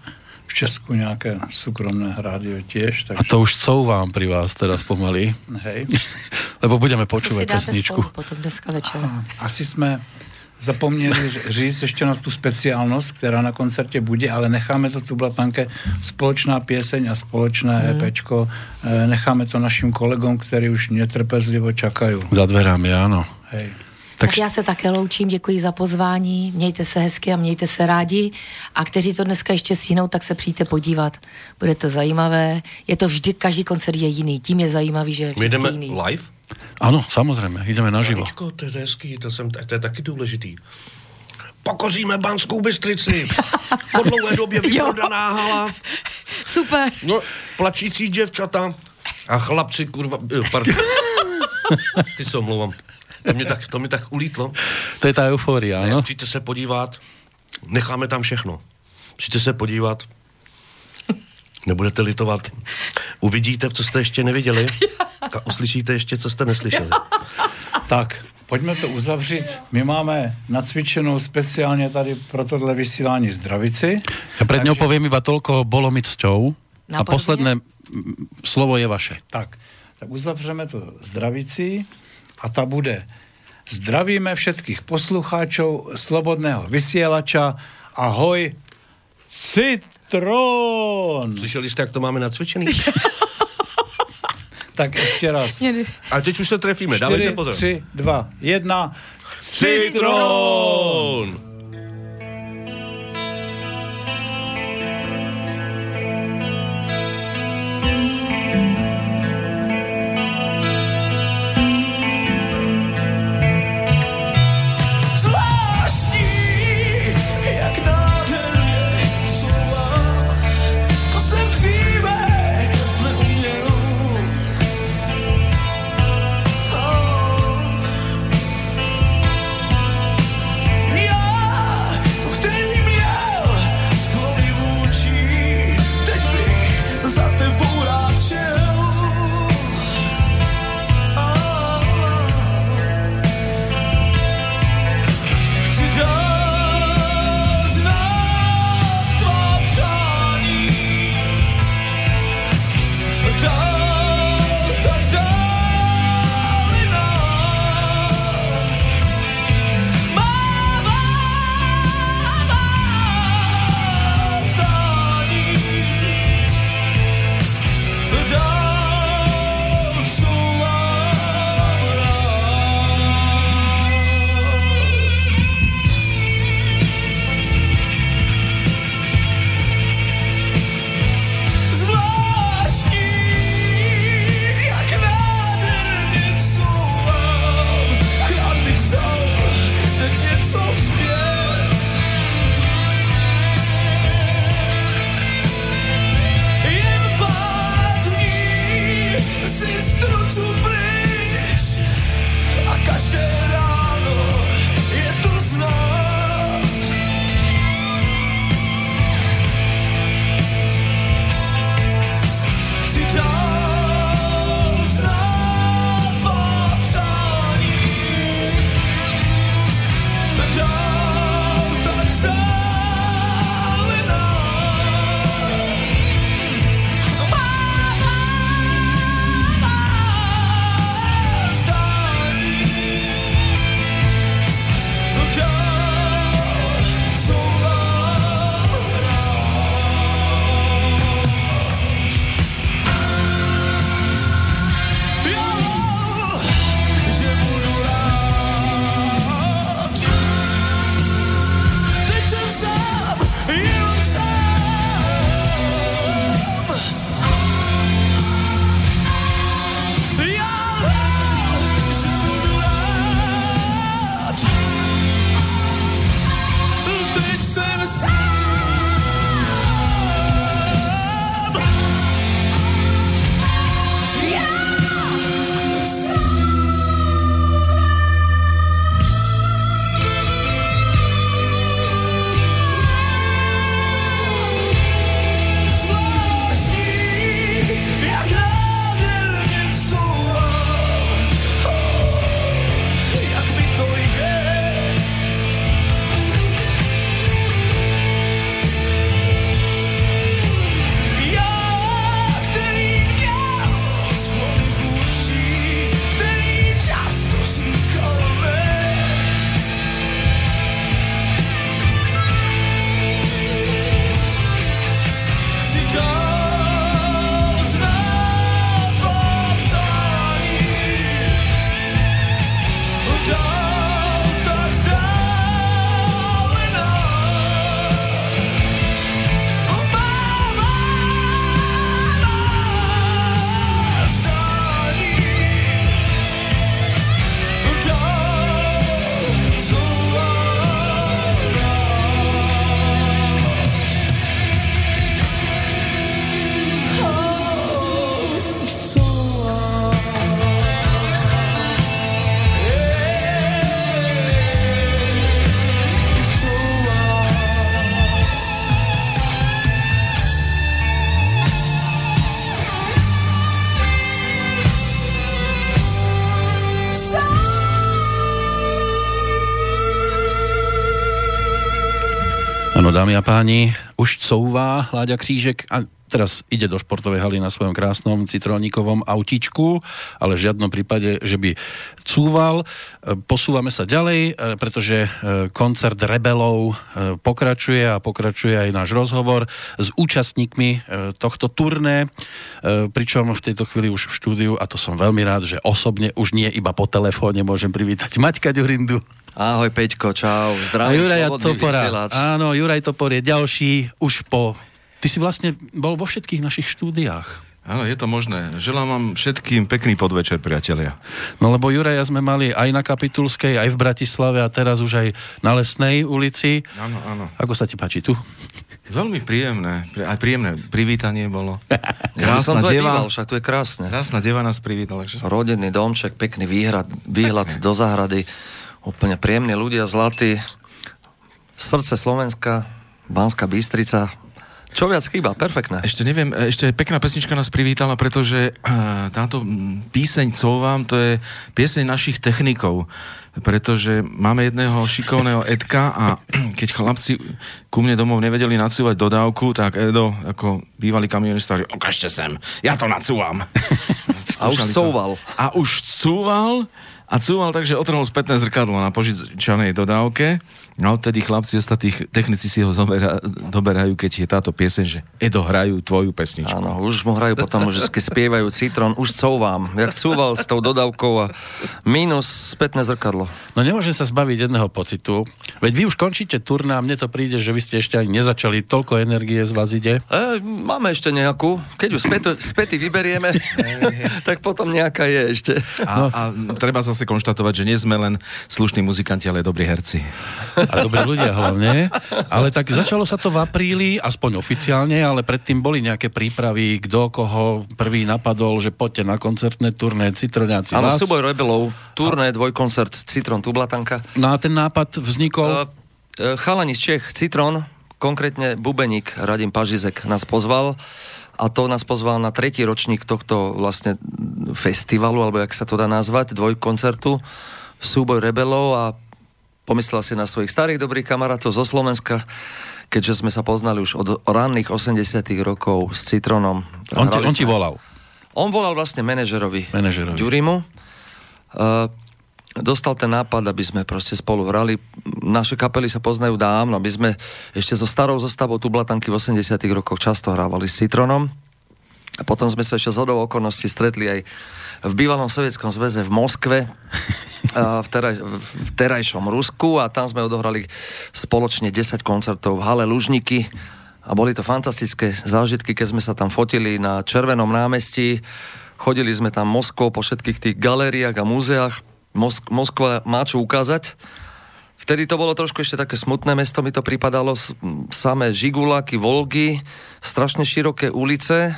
v Česku nějaké soukromné rádio tiež, A takže to už couvám pri vás teraz pomaly, hej. lebo budeme To počúvať dáte pesničku. spolu potom dneska večer. Asi jsme zapomněli říct ještě na tu speciálnost, která na koncertě bude, ale necháme to tu blatanke společná pěseň a společné mm. EPčko. eh, Necháme to našim kolegům, kteří už netrpezlivo čakají. Za dverami, áno. Hej. Tak, tak já se také loučím, děkuji za pozvání, mějte se hezky a mějte se rádi a kteří to dneska ještě stihnou, tak se přijďte podívat. Bude to zajímavé, je to vždy, každý koncert je jiný, tím je zajímavý, že je My jdeme jiný. live? Áno, samozrejme, ideme naživo. Aničko, to je hezký, to, jsem, to je taky důležitý. Pokoříme Banskou Bystrici. Po dlouhé době vyprodaná hala. Super. No, plačící děvčata a chlapci, kurva, eh, pardon. Ty se omlouvám. To mě tak, to mě tak ulítlo. To je tá eufória, Ne, áno? přijďte se podívat, necháme tam všechno. Přijďte se podívat, nebudete litovat. Uvidíte, co jste ještě neviděli a uslyšíte ještě, co jste neslyšeli. Tak, pojďme to uzavřít. My máme nacvičenou speciálně tady pro tohle vysílání zdravici. Ja pred ňou poviem iba toľko, bolo mi cťou. A posledné slovo je vaše. Tak, tak uzavřeme to zdravicí a ta bude Zdravíme všetkých poslucháčov Slobodného vysielača. Ahoj, Citron! Slyšeli jste, jak to máme nacvičený? Tak ještě raz. A teď už se trefíme, dávejte 4, pozor. 3, 2, 1. Citron! Dámy a páni, už couvá Láďa Křížek a teraz ide do športovej haly na svojom krásnom citroníkovom autíčku, ale v žiadnom prípade, že by cúval. E, Posúvame sa ďalej, e, pretože e, koncert Rebelov pokračuje a pokračuje aj náš rozhovor s účastníkmi tohto turné, pričom v tejto chvíli už v štúdiu, a to som veľmi rád, že osobne už nie iba po telefóne môžem privítať Maťka Ďurindu. Ahoj Peťko, čau, A zdravím Juraj Topora. vysielač. Áno, Juraj Topor je ďalší už po... Ty si vlastne bol vo všetkých našich štúdiách. Áno, je to možné. Želám vám všetkým pekný podvečer, priatelia. No lebo Juraja sme mali aj na Kapitulskej, aj v Bratislave a teraz už aj na Lesnej ulici. Áno, áno. Ako sa ti páči tu? Veľmi príjemné. Aj príjemné privítanie bolo. Ja by som Krásna tu deva. býval, však tu je krásne. Krásna deva nás privítala. Rodený domček, pekný výhrad, výhľad do záhrady, úplne príjemní ľudia, zlatí, srdce Slovenska, Banská Bystrica. Čo viac chýba? Perfektné. Ešte neviem, ešte pekná pesnička nás privítala, pretože eh, táto píseň Covám, to je pieseň našich technikov, pretože máme jedného šikovného Edka a keď chlapci ku mne domov nevedeli nacúvať dodávku, tak Edo, ako bývalý kamionista, že ukážte sem, ja to nacúvam. A už couval. A už cúval a cúval, takže otrhol spätné zrkadlo na požičanej dodávke. No odtedy chlapci, ostatní technici si ho zobera, doberajú, keď je táto pieseň, že Edo hrajú tvoju pesničku. Áno, už mu hrajú potom, už vždy spievajú Citron, už couvám. Jak cúval s tou dodávkou a mínus spätné zrkadlo. No nemôžem sa zbaviť jedného pocitu. Veď vy už končíte turné a mne to príde, že vy ste ešte ani nezačali, toľko energie z vás ide. E, máme ešte nejakú. Keď ju späť, späty vyberieme, tak potom nejaká je ešte. A, a treba zase konštatovať, že nie sme len slušní muzikanti, ale aj dobrí herci. A dobrí ľudia hlavne. Ale tak začalo sa to v apríli, aspoň oficiálne, ale predtým boli nejaké prípravy, kto koho prvý napadol, že poďte na koncertné turné Citroňáci Áno, súboj rebelov, turné, dvojkoncert, Citron, Tublatanka. No a ten nápad vznikol... E, Chalani z Čech, Citron, konkrétne Bubeník Radim Pažizek nás pozval a to nás pozval na tretí ročník tohto vlastne festivalu, alebo jak sa to dá nazvať, dvojkoncertu, súboj rebelov a pomyslel si na svojich starých dobrých kamarátov zo Slovenska, keďže sme sa poznali už od ranných 80 rokov s Citronom. On ti, on ti volal. On volal vlastne manažerovi, Manažerovi. Ďurimu. Uh, dostal ten nápad, aby sme proste spolu hrali. Naše kapely sa poznajú dávno, aby sme ešte so starou zostavou Tublatanky v 80 rokoch často hrávali s Citronom. A potom sme sa ešte z okolností stretli aj v bývalom sovietskom zväze v Moskve, v, teraj, v terajšom Rusku a tam sme odohrali spoločne 10 koncertov v hale Lužniky a boli to fantastické zážitky, keď sme sa tam fotili na Červenom námestí, chodili sme tam Moskvou po všetkých tých galériách a múzeách. Mosk- Moskva má čo ukázať vtedy to bolo trošku ešte také smutné mesto, mi to pripadalo, samé žiguláky, volgy, strašne široké ulice,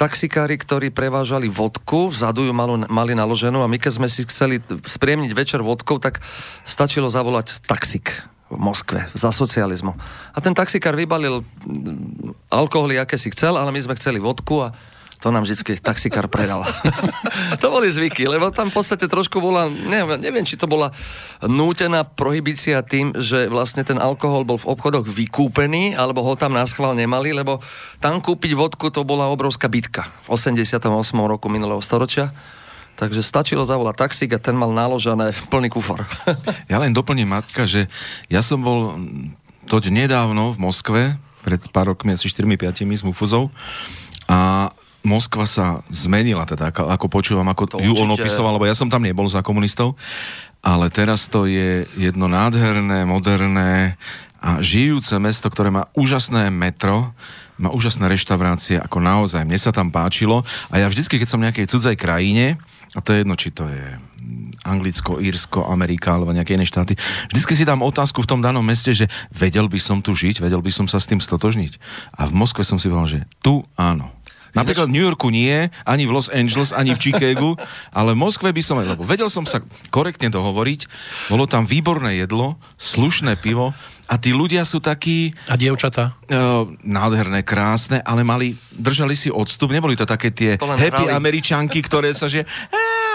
taxikári, ktorí prevážali vodku, vzadu ju mali, mali naloženú a my keď sme si chceli spriemniť večer vodkou, tak stačilo zavolať taxik v Moskve za socializmu. A ten taxikár vybalil alkoholy, aké si chcel, ale my sme chceli vodku a to nám vždy taxikár predal. to boli zvyky, lebo tam v podstate trošku bola, neviem, neviem, či to bola nútená prohibícia tým, že vlastne ten alkohol bol v obchodoch vykúpený, alebo ho tam na schvál nemali, lebo tam kúpiť vodku to bola obrovská bitka v 88. roku minulého storočia. Takže stačilo zavolať taxík a ten mal naložené plný kufor. Ja len doplním, Matka, že ja som bol toť nedávno v Moskve, pred pár rokmi, asi 4-5 s Mufuzou, a Moskva sa zmenila, teda ako, ako počúvam, ako To ju on určite. opisoval, lebo ja som tam nebol za komunistov, ale teraz to je jedno nádherné, moderné a žijúce mesto, ktoré má úžasné metro, má úžasné reštaurácie, ako naozaj, mne sa tam páčilo a ja vždycky, keď som v nejakej cudzej krajine, a to je jedno, či to je Anglicko, Írsko, Amerika alebo nejaké iné štáty. Vždycky si dám otázku v tom danom meste, že vedel by som tu žiť, vedel by som sa s tým stotožniť. A v Moskve som si povedal, že tu áno. Napríklad v New Yorku nie, ani v Los Angeles, ani v Chicagu, ale v Moskve by som, lebo vedel som sa korektne dohovoriť, bolo tam výborné jedlo, slušné pivo a tí ľudia sú takí A dievčatá? uh, nádherné, krásne, ale mali, držali si odstup, neboli to také tie To happy hrali. američanky, ktoré sa že "Ah, hello,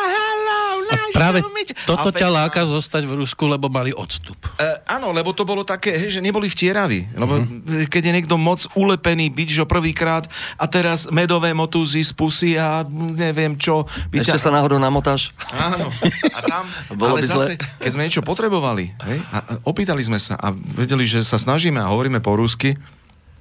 A práve to meet you." toto ťa láka zostať v Rusku, lebo mali odstup. E, áno, lebo to bolo také, hej, že neboli vtieraví. Lebo Mhm. uh-huh. keď je niekto moc ulepený, byť že prvýkrát a teraz medové motúzy z pusy a neviem čo. By Ešte sa náhodou namotáš. Áno. A tam, Bolo ale by zase, zle. keď sme niečo potrebovali, hej, a, a opýtali sme sa a vedeli, že sa snažíme a hovoríme po rusky,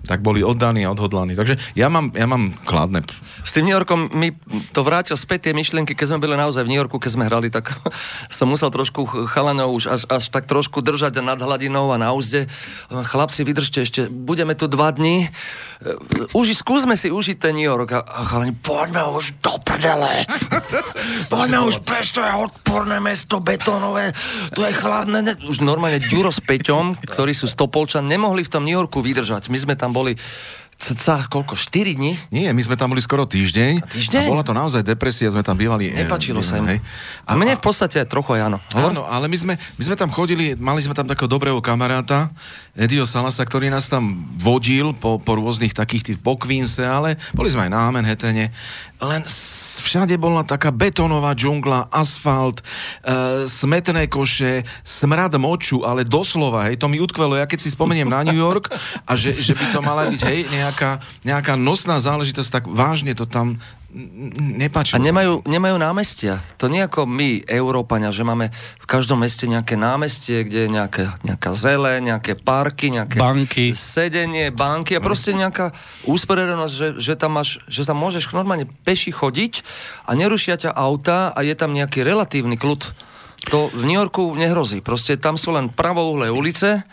tak boli oddaní a odhodlaní. Takže ja mám, ja mám kladné. S tým New Yorkom mi to vrátil späť tie myšlienky, keď sme boli naozaj v New Yorku, keď sme hrali, tak som musel trošku ch- chalanov už až, až tak trošku držať nad hladinou a na úzde. Chlapci, vydržte ešte, budeme tu dva dní. E, Uži, skúsme si užiť ten New York. A, chalani, poďme už do prdele. poďme už preč, to je odporné mesto, betónové, to je chladné. Ne... Už normálne Ďuro s Peťom, ktorí sú stopolčan, nemohli v tom New Yorku vydržať. My sme tam boli cca, koľko, 4 dní? Nie, my sme tam boli skoro týždeň. A týždeň? A bola to naozaj depresia, sme tam bývali. e, Nepačilo sa im. Hej. A mne v podstate trochu áno. Áno, ale my sme, my sme tam chodili, mali sme tam takého dobrého kamaráta, Edio Salasa, ktorý nás tam vodil po, po rôznych takých tých po Queense, ale boli sme aj na Manhattane. Len všade bola taká betónová džungla, asfalt, e, smetné koše, smrad moču, ale doslova, hej, to mi utkvelo, ja keď si spomeniem na New York a že, že by to mala byť, hej, nejaká, nejaká nosná záležitosť, tak vážne to tam nepáčilo. A nemajú, nemajú námestia. To nie ako my, Európania, že máme v každom meste nejaké námestie, kde je nejaké, nejaká zele, nejaké parky, nejaké Banky. sedenie, banky a proste nejaká úsporiadanosť, že, že, tam máš, že tam môžeš normálne peši chodiť a nerušia ťa auta a je tam nejaký relatívny kľud. To v New Yorku nehrozí. Proste tam sú len pravouhlé ulice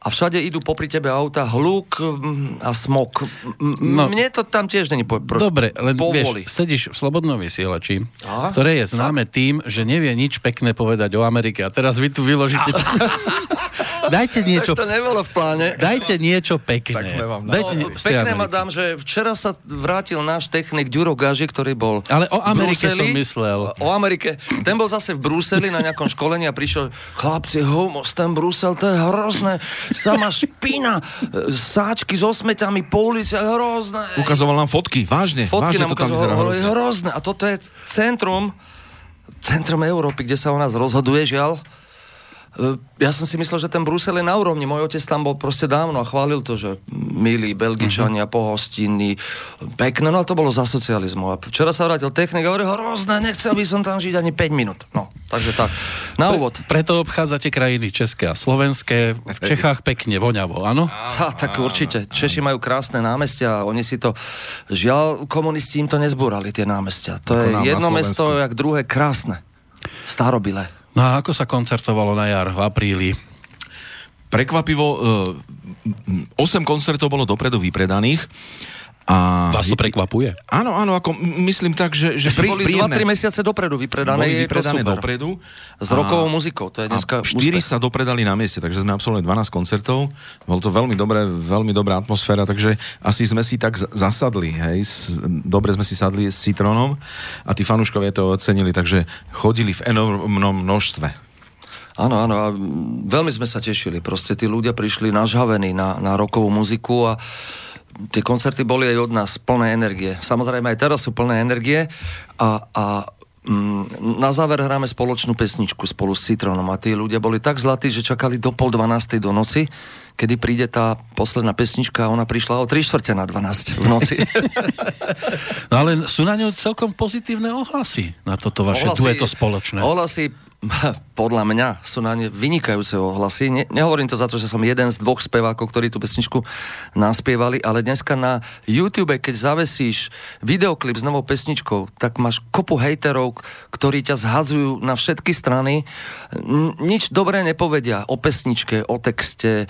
a všade idú popri tebe auta hluk mm, a smog. M- No. Mne to tam tiež není po, pro, Dobre, len povoli. vieš, sedíš v Slobodnom vysielači, A? ktoré je známe tým, že nevie nič pekné povedať o Amerike. A teraz vy tu vyložíte... Dajte niečo, Tak to nebolo v pláne. dajte niečo pekné. Tak sme vám Dajte No, nie- pekné ma dám, že včera sa vrátil náš technik Ďuro Gaži, ktorý bol Ale o v Amerike Bruseli. som myslel. O Amerike. Ten bol zase v Bruseli na nejakom školení a prišiel, chlapci, homos, ten Brusel, to je hrozné. Sama špina, sáčky so smeťami po ulici, je hrozné. Ukazoval nám fotky, vážne. Fotky vážne nám to tam ukazoval, hrozne. hrozné. A toto je centrum, centrum Európy, kde sa o nás rozhoduje, žiaľ. E, Ja som si myslel, že ten Brusel je na úrovni. Môj otec tam bol proste dávno a chválil to, že milí Belgičania, Mhm. pohostinní, pekné, no a to bolo za socializmu. A včera sa vrátil technik a hovorí, hrozné, nechcel by som tam žiť ani 5 minút. No, takže tak. Na úvod. Preto obchádzate krajiny české a slovenské. V Čechách pekne, voňavo, áno? Ha, tak určite. Češi majú krásne námestia a oni si to... Žiaľ, komunisti im to nezbúrali, tie námestia. To Ako je jedno mesto, jak druhé krásne. Starobilé. No a ako sa koncertovalo na jar v apríli? Prekvapivo, e, 8 koncertov bolo dopredu vypredaných A Vás to prekvapuje? Áno, áno, ako myslím tak, že, že pri, Boli 2-3 mesiace dopredu vypredané, boli je to vypredané super. dopredu. S rokovou muzikou, to je dneska a 4 úspech. sa dopredali na mieste, takže sme absolvovali 12 koncertov. Bolo to veľmi dobré, veľmi dobrá atmosféra, takže asi sme si tak zasadli, hej, dobre sme si sadli s Citronom a tí fanúškovia to ocenili, takže chodili v enormnom množstve. Áno, áno, a veľmi sme sa tešili. Proste tí ľudia prišli nažhavení na, na rokovú muziku a tie koncerty boli aj od nás plné energie. Samozrejme aj teraz sú plné energie a, a mm, na záver hráme spoločnú pesničku spolu s Citronom a tí ľudia boli tak zlatí, že čakali do pol dvanástej do noci, kedy príde tá posledná pesnička a ona prišla o 3 štvrte na 12 v noci. No ale sú na ňu celkom pozitívne ohlasy na toto vaše Ohlasy- dueto spoločné. Ohlasy, podľa mňa, sú na ne vynikajúce ohlasy. Ne, nehovorím to za to, že som jeden z dvoch spevákov, ktorí tú pesničku naspievali, ale dneska na YouTube, keď zavesíš videoklip s novou pesničkou, tak máš kopu hejterov, ktorí ťa zhadzujú na všetky strany. Nič dobré nepovedia o pesničke, o texte,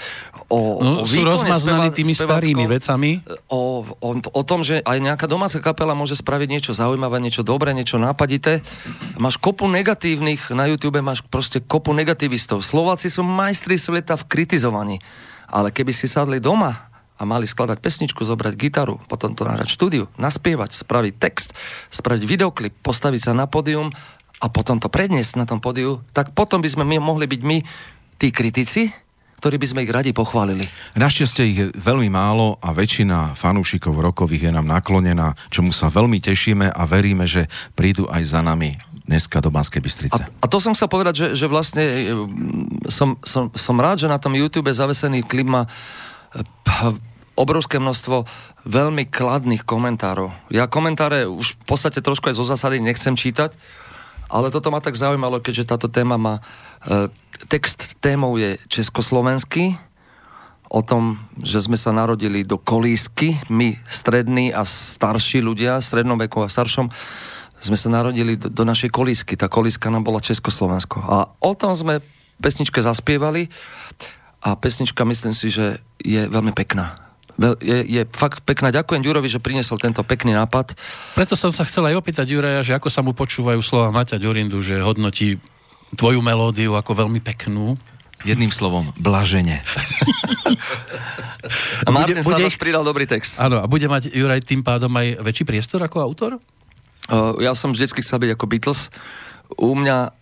o, No, o sú rozmaznaní speva- tými starými vecami. o, o, o tom, že aj nejaká domáca kapela môže spraviť niečo zaujímavé, niečo dobré, niečo nápadité. Máš kopu negatívnych, na YouTube máš proste kopu negativistov. Slováci sú majstri sveta v kritizovaní. Ale keby si sadli doma a mali skladať pesničku, zobrať gitaru, potom to nahrať štúdiu, naspievať, spraviť text, spraviť videoklip, postaviť sa na pódium a potom to predniesť na tom pódiu, tak potom by sme my mohli byť my tí kritici, ktorí by sme ich radi pochválili. Našťastie ich je veľmi málo a väčšina fanúšikov rokových je nám naklonená, čomu sa veľmi tešíme a veríme, že prídu aj za nami dneska do Banskej Bystrice. A, a to som chcel povedať, že, že vlastne e, mm, som, som, som rád, že na tom YouTube zavesený klip má e, obrovské množstvo veľmi kladných komentárov. Ja komentáre už v podstate trošku aj zo zásady nechcem čítať, ale toto ma tak zaujímalo, keďže táto téma má... E, text témou je československý, o tom, že sme sa narodili do kolísky, my strední a starší ľudia, strednom veku a staršom, sme sa narodili do, do našej kolísky. Tá kolíska nám bola Československo. A o tom sme pesničke zaspievali a pesnička myslím si, že je veľmi pekná. Je, je fakt pekná. Ďakujem Ďurovi, že priniesol tento pekný nápad. Preto som sa chcel aj opýtať Juraja, že ako sa mu počúvajú slova Maťa Ďurindu, že hodnotí tvoju melódiu ako veľmi peknú. Jedným slovom, blažene. A Martin bude- bude ich- pridal dobrý text. Áno, a bude mať Juraj tým pádom aj väčší priestor ako autor? Uh, ja som vždycky chcel byť ako Beatles. U mňa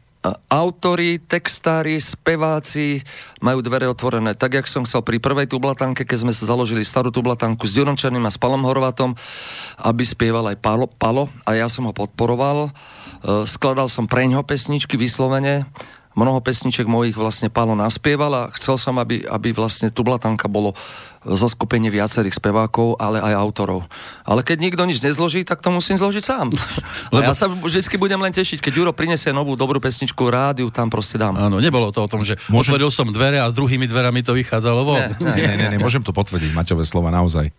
autori, textári, speváci majú dvere otvorené. Tak, jak som chcel pri prvej tublatanke, keď sme sa založili starú tublatanku s Jurom Černým a s Palom Horvatom, aby spieval aj Palo, Palo a ja som ho podporoval. Uh, skladal som pre ňoho pesničky vyslovene. Mnoho pesniček mojich vlastne Pálo naspieval a chcel som, aby, aby vlastne Tublatanka bolo zo skupenie viacerých spevákov, ale aj autorov. Ale keď nikto nič nezloží, tak to musím zložiť sám. Lebo... A ja sa vždy budem len tešiť, keď Juro prinesie novú dobrú pesničku, rádiu tam proste dám. Áno, nebolo to o tom, že Môžem- otvoril som dvere a s druhými dverami to vychádzalo von. Nie, nie. Nie, nie, nie, môžem to potvrdiť, Maťové slova, naozaj.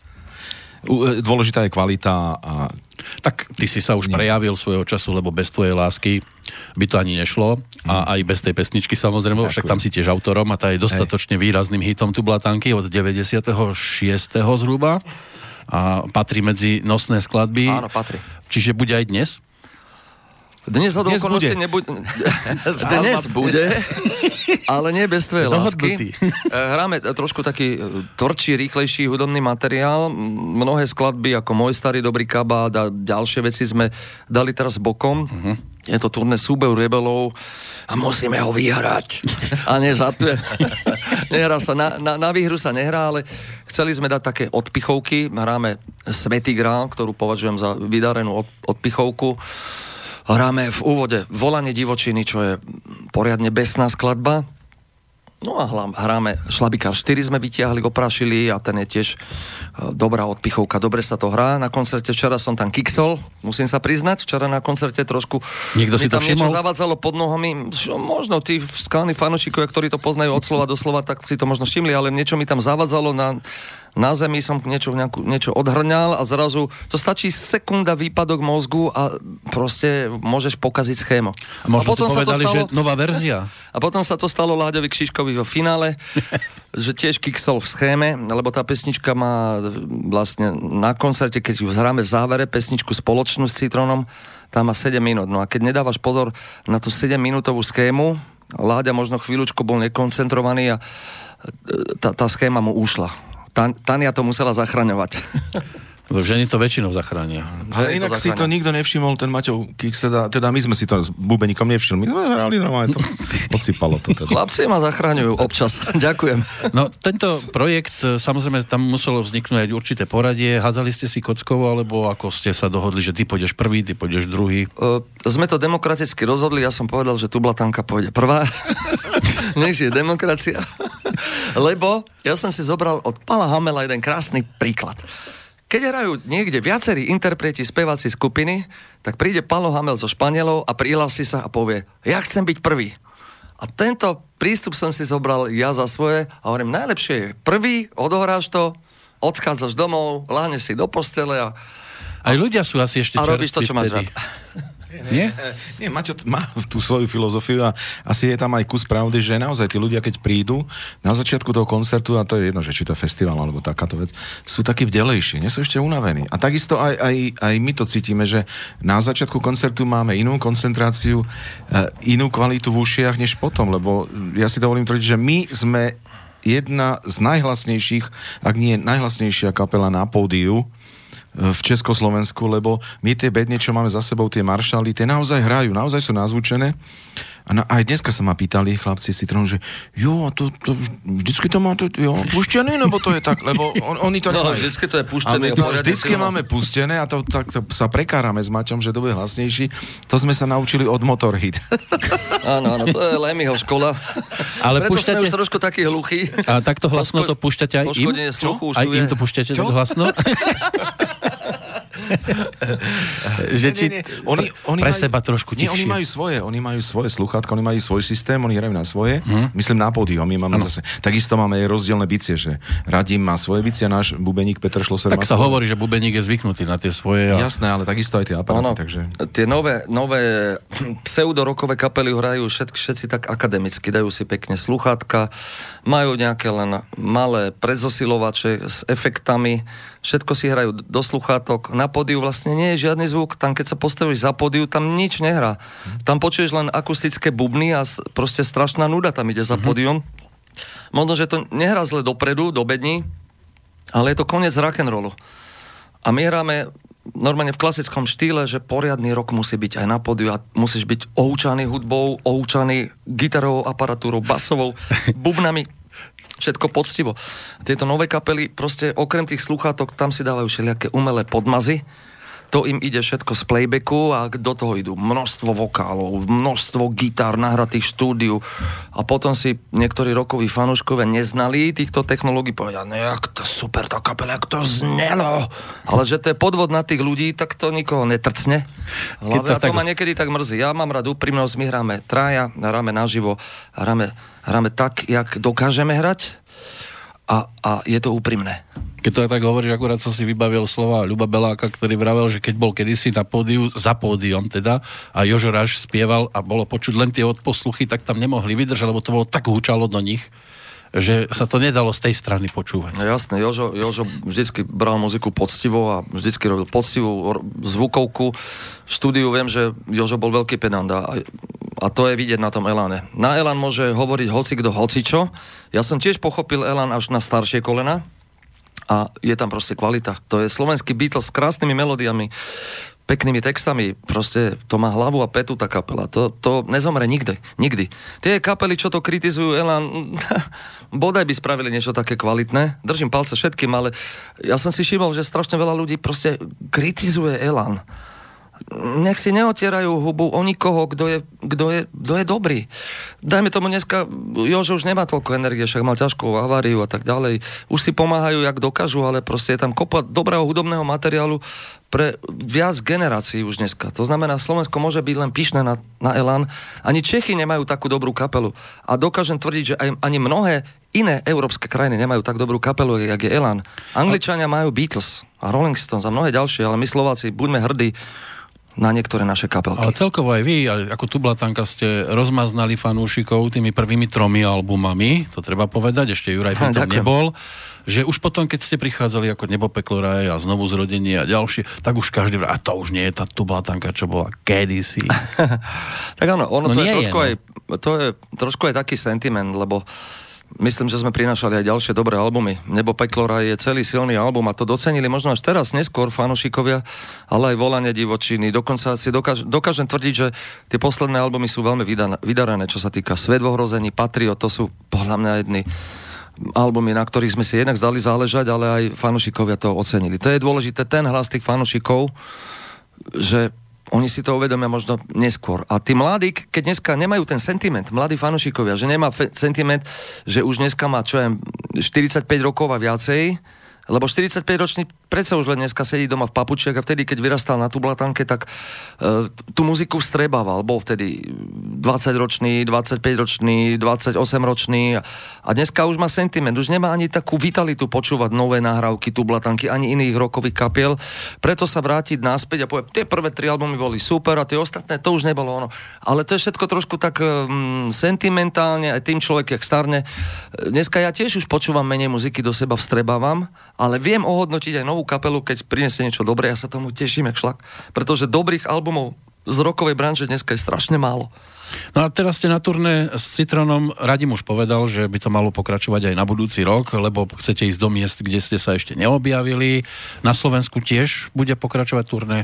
E, Dôležitá je kvalita a Tak ty si sa už prejavil svojho času, lebo bez tvojej lásky by to ani nešlo. A aj bez tej pesničky samozrejme, však tam si tiež autorom a tá je dostatočne výrazným hitom tu Blatanky od 96. zhruba. A patrí medzi nosné skladby. Áno, patrí. Čiže bude aj dnes? Dnes ho Dnes bude. nebude. Dnes bude, ale nie bez tvojej lásky. Eh, Hráme trošku taký eh, tvrdší, rýchlejší hudobný materiál. Mnohé skladby ako Môj starý dobrý kabát a ďalšie veci sme dali teraz bokom. Uh-huh. Je to turné súbev rebelov a musíme ho vyhrať. A nežartujem. nehrá sa, na, na, na výhru sa nehrá, ale chceli sme dať také odpichovky. Hráme Svetý grál, ktorú považujem za vydarenú od, odpichovku. Hráme v úvode Volanie divočiny, čo je poriadne besná skladba. No a hráme Šlabikár 4 sme vytiahli, oprašili a ten je tiež e, dobrá odpichovka, dobre sa to hrá. Na koncerte včera som tam kiksol, musím sa priznať, včera na koncerte trošku Niekto si mi to tam niečo všimol? zavadzalo pod nohami. Možno tí skalní fanošikovia, ktorí to poznajú od slova do slova, tak si to možno všimli, ale niečo mi tam zavadzalo na, na zemi som niečo, nejakú, niečo odhrňal a zrazu to stačí sekunda výpadok mozgu a proste môžeš pokaziť schému. A možno si povedali, že nová verzia. A potom sa to stalo Láďovi Kšiškovi vo finále, že tiež kiksol v schéme, lebo tá pesnička má vlastne na koncerte, keď ju hráme v závere, pesničku spoločnú s Citronom, tam má 7 minút. No a keď nedávaš pozor na tú 7 minútovú schému, Láďa možno chvíľučku bol nekoncentrovaný a e, tá, tá schéma mu ušla. Tan, Tania to musela zachraňovať. Lebo ženy to väčšinou zachránia. Ale Ženy inak si zachránia. to nikto nevšimol, ten Maťov Kix, teda, teda my sme si to s Bubenikom nevšimli. My sme hrali normálne, to odsypalo to teda. Chlapci ma zachraňujú občas. Ďakujem. No tento projekt, e, samozrejme, tam muselo vzniknúť aj určité poradie. Hádzali ste si kockovo, alebo ako ste sa dohodli, že ty pôjdeš prvý, ty pôjdeš druhý? Uh, sme to demokraticky rozhodli, ja som povedal, že tu blatanka pôjde prvá. Nech je demokracia. Lebo ja som si zobral od Pala Hamela jeden krásny príklad. Keď hrajú niekde viacerí interpreti speváci skupiny, tak príde Palo Hamel zo Španielov a prihlási sa a povie, ja chcem byť prvý. A tento prístup som si zobral ja za svoje a hovorím, najlepšie je prvý, odohráš to, odchádzaš domov, láhneš si do postele a, Aj ľudia sú asi ešte a robíš to, čo máš rád. Nie? Nie, Maťo má tú svoju filozofiu a asi je tam aj kus pravdy, že naozaj tí ľudia, keď prídu na začiatku toho koncertu, a to je jedno, že či to je festival alebo takáto vec, sú takí vdelejší, nie sú ešte unavení. A takisto aj, aj, aj my to cítime, že na začiatku koncertu máme inú koncentráciu, eh, inú kvalitu v ušiach, než potom, lebo ja si dovolím tvrdiť, že my sme jedna z najhlasnejších, ak nie najhlasnejšia kapela na pódiu, v Československu, lebo my tie bedne, čo máme za sebou, tie maršaly, tie naozaj hrajú, naozaj sú nazvučené. A na, aj dneska sa ma pýtali chlapci Citron, že jo, a to, to vždycky to má to, jo, puštený, nebo to je tak, lebo on, oni to No, nemajú. vždycky to je puštené. to vždycky máme pustené a to, tak to sa prekárame s Maťom, že to bude hlasnejší. To sme sa naučili od Motorhit. Áno, áno, to je Lemyho škola. Ale Preto púšťate- sme už trošku takí hluchí. A takto hlasno to púšťate aj im? Sluchu Aj im to púšťate Čo? tak hlasno? že či Nie, nie. Oni, oni pre majú, seba trošku Nie, oni tichšie. majú svoje, oni majú svoje sluchátka, oni majú svoj systém, oni hrajú na svoje, Mhm. myslím na pódium, my máme zase, takisto máme aj rozdielne bicie, že Radim má svoje bicie, náš bubeník Petr Šloser Tak má sa svoje. hovorí, že bubeník je zvyknutý na tie svoje. A... Jasné, ale takisto aj tie aparáty, Ono, takže... tie nové, nové pseudorokové kapely hrajú všetci, všetci tak akademicky, dajú si pekne sluchátka, majú nejaké len malé predzosilovače s efektami, všetko si hrajú do sluchátok, na pódiu vlastne nie je žiadny zvuk, tam keď sa postavíš za pódiu, tam nič nehrá. Tam počuješ len akustické bubny a proste strašná nuda tam ide za pódium. Možno, že to nehrá zle dopredu, do bední, ale je to koniec rock'n'rollu. A my hráme normálne v klasickom štýle, že poriadny rok musí byť aj na pódiu a musíš byť ohúčaný hudbou, ohúčaný gitarovou aparatúrou, basovou, bubnami, všetko poctivo. Tieto nové kapely, proste okrem tých sluchátok, tam si dávajú všelijaké umelé podmazy, to im ide všetko z playbacku a do toho idú množstvo vokálov, množstvo gitár nahratých štúdiu a potom si niektorí rokoví fanúškovia neznali týchto technológií, povedia, ne, jak to super tá kapela, jak to znelo. Ale že to je podvod na tých ľudí, tak to nikoho netrcne. Keď Hlavne, to a to tak- ma niekedy tak mrzí. Ja mám rád úprimnosť, my hráme traja, hráme naživo, hráme, hráme tak, jak dokážeme hrať a, a je to úprimné. Keď to tak hovoríš, akurát som si vybavil slova Ľuba Beláka, ktorý vravel, že keď bol kedysi na pódiu, za pódium teda, a Jožo Ráš spieval a bolo počuť len tie odposluchy, tak tam nemohli vydržať, lebo to bolo tak húčalo do nich, že sa to nedalo z tej strany počúvať. No jasné, Jožo, Jožo vždycky bral muziku poctivo a vždycky robil poctivú zvukovku. V štúdiu viem, že Jožo bol veľký pedant a, a to je vidieť na tom Eláne. Na Elán môže hovoriť hoci kto, hocičo. Ja som tiež pochopil Elán až na staršie kolena a je tam proste kvalita. To je slovenský Beatles s krásnymi melódiami, peknými textami, proste to má hlavu a petu tá kapela. To, to nezomre nikdy, nikdy. Tie kapely, čo to kritizujú, Elan, bodaj by spravili niečo také kvalitné. Držím palce všetkým, ale ja som si všimol, že strašne veľa ľudí proste kritizuje Elan. Nech si neotierajú hubu o nikoho, kto je, kto je, kto je dobrý. Dajme tomu dneska, Jožo už nemá toľko energie, však mal ťažkú aváriu a tak ďalej. Už si pomáhajú, jak dokážu, ale proste je tam kopa dobrého hudobného materiálu pre viac generácií už dneska. To znamená, Slovensko môže byť len pyšné na, na Elan. Ani Čechy nemajú takú dobrú kapelu. A dokážem tvrdiť, že aj, ani mnohé iné európske krajiny nemajú tak dobrú kapelu, jak je Elan. Angličania majú Beatles a Rolling Stones a mnohé ďalšie, ale my Slováci buďme hrdí na niektoré naše kapelky. Ale celkovo aj vy, ako Tublatanka ste rozmaznali fanúšikov tými prvými tromi albumami, to treba povedať, ešte Juraj Ha, ďakujem. nebol, že už potom, keď ste prichádzali ako Nebo, peklo, raj a znovu zrodenie a ďalšie, tak už každý a to už nie je tá Tublatanka, čo bola kedysi. Tak áno, ono No to, je je, no. aj, to je trošku aj taký sentiment, lebo myslím, že sme prinášali aj ďalšie dobré albumy. Nebo Peklora je celý silný album a to docenili možno až teraz, neskôr fanúšikovia, ale aj Volanie divočiny. Dokonca si dokáž, dokážem tvrdiť, že tie posledné albumy sú veľmi vydarané, čo sa týka Svet v ohrození, Patriot, to sú podľa mňa jedny albumy, na ktorých sme si jednak zdali záležať, ale aj fanúšikovia to ocenili. To je dôležité, ten hlas tých fanúšikov, že oni si to uvedomia možno neskôr. A tí mladí, keď dneska nemajú ten sentiment, mladí fanúšikovia, že nemá fe- sentiment, že už dneska má, čo je, 45 rokov a viacej, lebo 45-ročný predsa už len dneska sedí doma v papučiach a vtedy, keď vyrastal na tublatanke, tak e, tú muziku vstrebával. Bol vtedy 20-ročný, 25-ročný, 28-ročný a dneska už má sentiment. Už nemá ani takú vitalitu počúvať nové nahrávky tublatanky, ani iných rokových kapiel. Preto sa vrátiť naspäť a povie, tie prvé tri albumy boli super a tie ostatné, to už nebolo ono. Ale to je všetko trošku tak um, sentimentálne, aj tým človek, jak starne. E, Dneska ja tiež už počúvam menej muziky, do seba vstrebávam, ale viem ohodnotiť aj novú kapelu, keď prinesie niečo dobré, ja sa tomu teším, jak šlak. Pretože dobrých albumov z rokovej branže dneska je strašne málo. No a teraz ste na turné s Citronom, Radim už povedal, že by to malo pokračovať aj na budúci rok, lebo chcete ísť do miest, kde ste sa ešte neobjavili. Na Slovensku tiež bude pokračovať turné.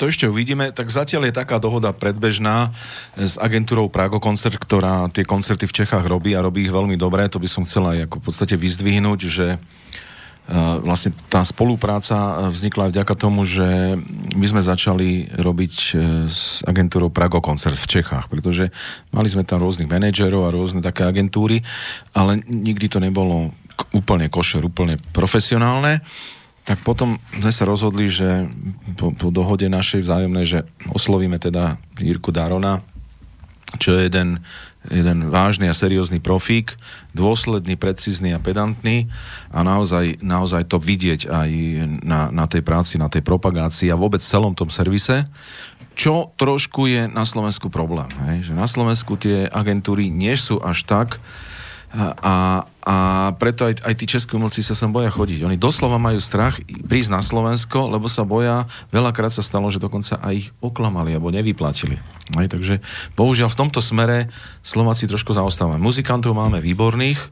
To ešte uvidíme. Tak zatiaľ je taká dohoda predbežná s agentúrou Prago Koncert, ktorá tie koncerty v Čechách robí a robí ich veľmi dobre. To by som chcela aj ako v podstate vyzdvihnúť, že Uh, vlastne tá spolupráca uh, vznikla vďaka tomu, že my sme začali robiť uh, s agentúrou Prago Koncert v Čechách, pretože mali sme tam rôznych manažerov a rôzne také agentúry, ale nikdy to nebolo úplne košer, úplne profesionálne. Tak potom sme sa rozhodli, že po, po dohode našej vzájomnej, že oslovíme teda Jirku Darona, čo je jeden, jeden vážny a seriózny profík, dôsledný, precízny a pedantný a naozaj, naozaj to vidieť aj na, na tej práci, na tej propagácii a vôbec celom tom servise, čo trošku je na Slovensku problém. Hej? Že na Slovensku tie agentúry nie sú až tak a, a preto aj, aj tí českí umelci sa sem boja chodiť. Oni doslova majú strach prísť na Slovensko, lebo sa boja, veľakrát sa stalo, že dokonca aj ich oklamali alebo nevyplatili. Aj, takže bohužiaľ v tomto smere Slováci trošku zaostávame. Muzikantov máme výborných,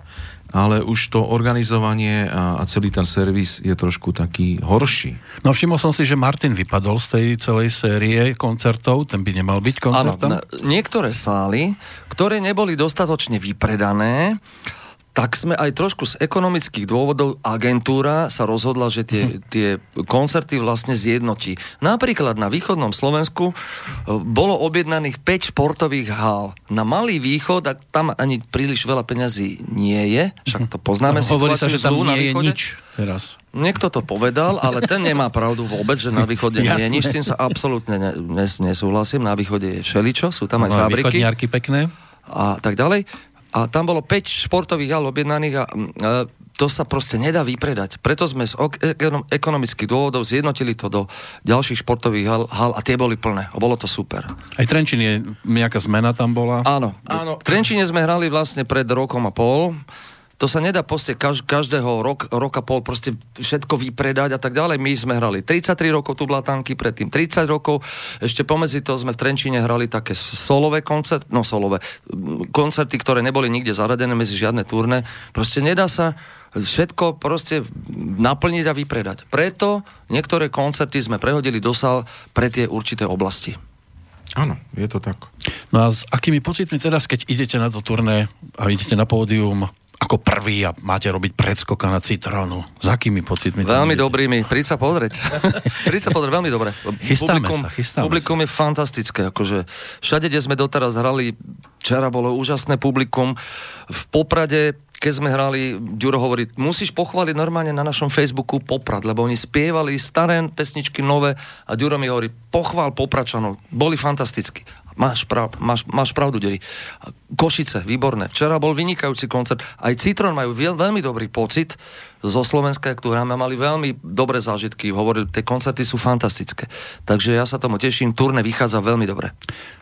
ale už to organizovanie a, a celý ten servis je trošku taký horší. No všimol som si, že Martin vypadol z tej celej série koncertov, ten by nemal byť Áno, koncertom. na- niektoré sály, ktoré neboli dostatočne vypredané, tak sme aj trošku z ekonomických dôvodov agentúra sa rozhodla, že tie, tie koncerty vlastne zjednotí. Napríklad na východnom Slovensku e, bolo objednaných 5 športových hál. Na Malý východ, a tam ani príliš veľa peňazí nie je, však to poznáme No, hovorí sa, že tam na nie je nič teraz. Niekto to povedal, ale ten nemá pravdu vôbec, že na východe nie je nič, s tým sa absolútne ne, nes, nesúhlasím. Na východe je všeličo, sú tam aj No, fabriky pekné. a tak ďalej. A tam bolo 5 športových hal objednaných a mm, e, to sa proste nedá vypredať. Preto sme z ekonomických dôvodov zjednotili to do ďalších športových hal, hal a tie boli plné. A bolo to super. Aj Trenčín je nejaká zmena tam bola. Áno. Áno. V Trenčine sme hrali vlastne pred rokom a pol. To sa nedá proste kaž, každého rok, roka pol proste všetko vypredať a tak ďalej. My sme hrali 33 rokov tu Blatanky, predtým 30 rokov. Ešte pomedzi to sme v Trenčine hrali také solové koncert, no solové, koncerty, ktoré neboli nikde zaradené medzi žiadne turné. Proste nedá sa všetko proste naplniť a vypredať. Preto niektoré koncerty sme prehodili do sál pre tie určité oblasti. Áno, je to tak. No a s akými pocitmi teraz, keď idete na to turné a idete na pódium, ako prvý a máte robiť predskoka na citrónu. S akými pocitmi? Veľmi dobrými, príď sa pozrieť. príď sa pozrieť, veľmi dobre. Chystáme publikum, sa, chystáme publikum je fantastické, akože všade, kde sme doteraz hrali, včera bolo úžasné publikum, v Poprade, keď sme hrali, Ďuro hovorí, musíš pochváliť normálne na našom Facebooku Poprad, lebo oni spievali staré pesničky, nové a Ďuro mi hovorí, pochvál Popračanov, boli fantastickí. Máš, prav, máš, máš pravdu, Deri. Košice, výborné. Včera bol vynikajúci koncert. Aj Citron majú veľ, veľmi dobrý pocit zo Slovenska, tu hráme, mali veľmi dobré zážitky. Hovorili, tie koncerty sú fantastické. Takže ja sa tomu teším, turné vychádza veľmi dobre.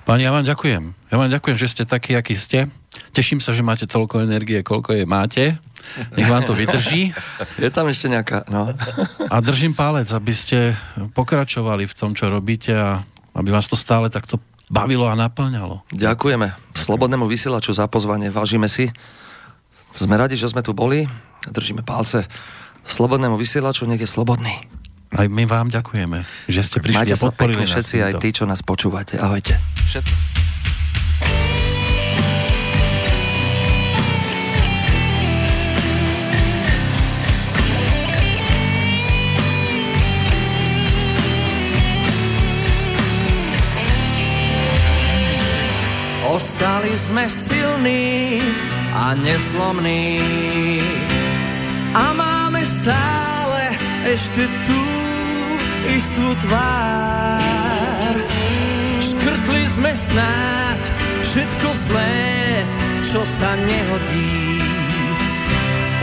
Páni, ja vám ďakujem. Ja vám ďakujem, že ste takí, akí ste. Teším sa, že máte toľko energie, koľko je máte. Nech vám to vydrží. Je tam ešte nejaká, no. A držím palec, aby ste pokračovali v tom, čo robíte a aby vás to stále takto bavilo a naplňalo. Ďakujeme Slobodnému vysielaču za pozvanie, vážime si. Sme radi, že sme tu boli. Držíme palce Slobodnému vysielaču, nech je slobodný. Aj my vám ďakujeme, že ste prišli Majte a sa podporili pekne nás všetci, aj tí, čo nás počúvate. Ahojte. Všetko. Ostali sme silní a neslomní a máme stále ešte tú istú tvár. Škrtli sme snáď všetko zlé, čo sa nehodí.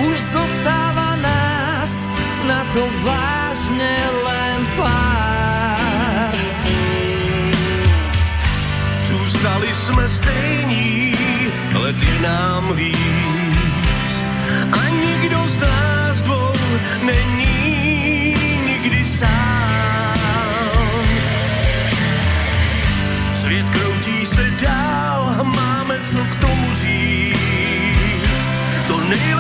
Už zostáva nás na to vážne len pár. Zůstali jsme stejní, let je nám víc. A nikdo z nás dvou není nikdy sám. Svět kroutí se dál, máme co k tomu říct. To nejlepší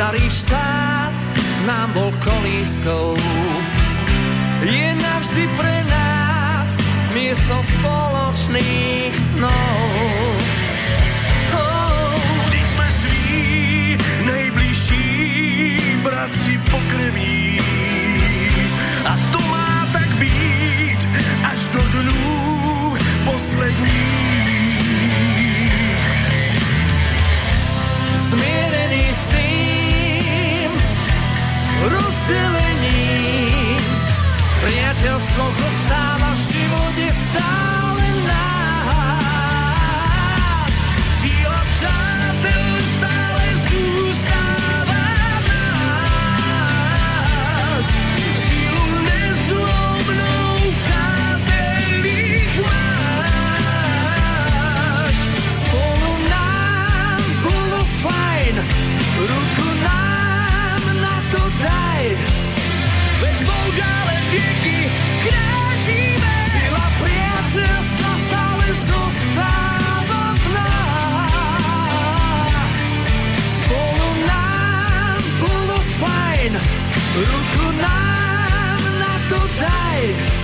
starý štát nám bol kolískou, je navždy pre nás miesto spoločných snov. Oh. Vždyť sví nejbližší bratři pokrví. A to má tak být až do dnů posledních. Smierený s tým rozdelením Priateľstvo zostáva, život je stále náš. Síla přátel kráčíme. Sila priateľstva stále zostáva v fajn, ruku nám na to daj.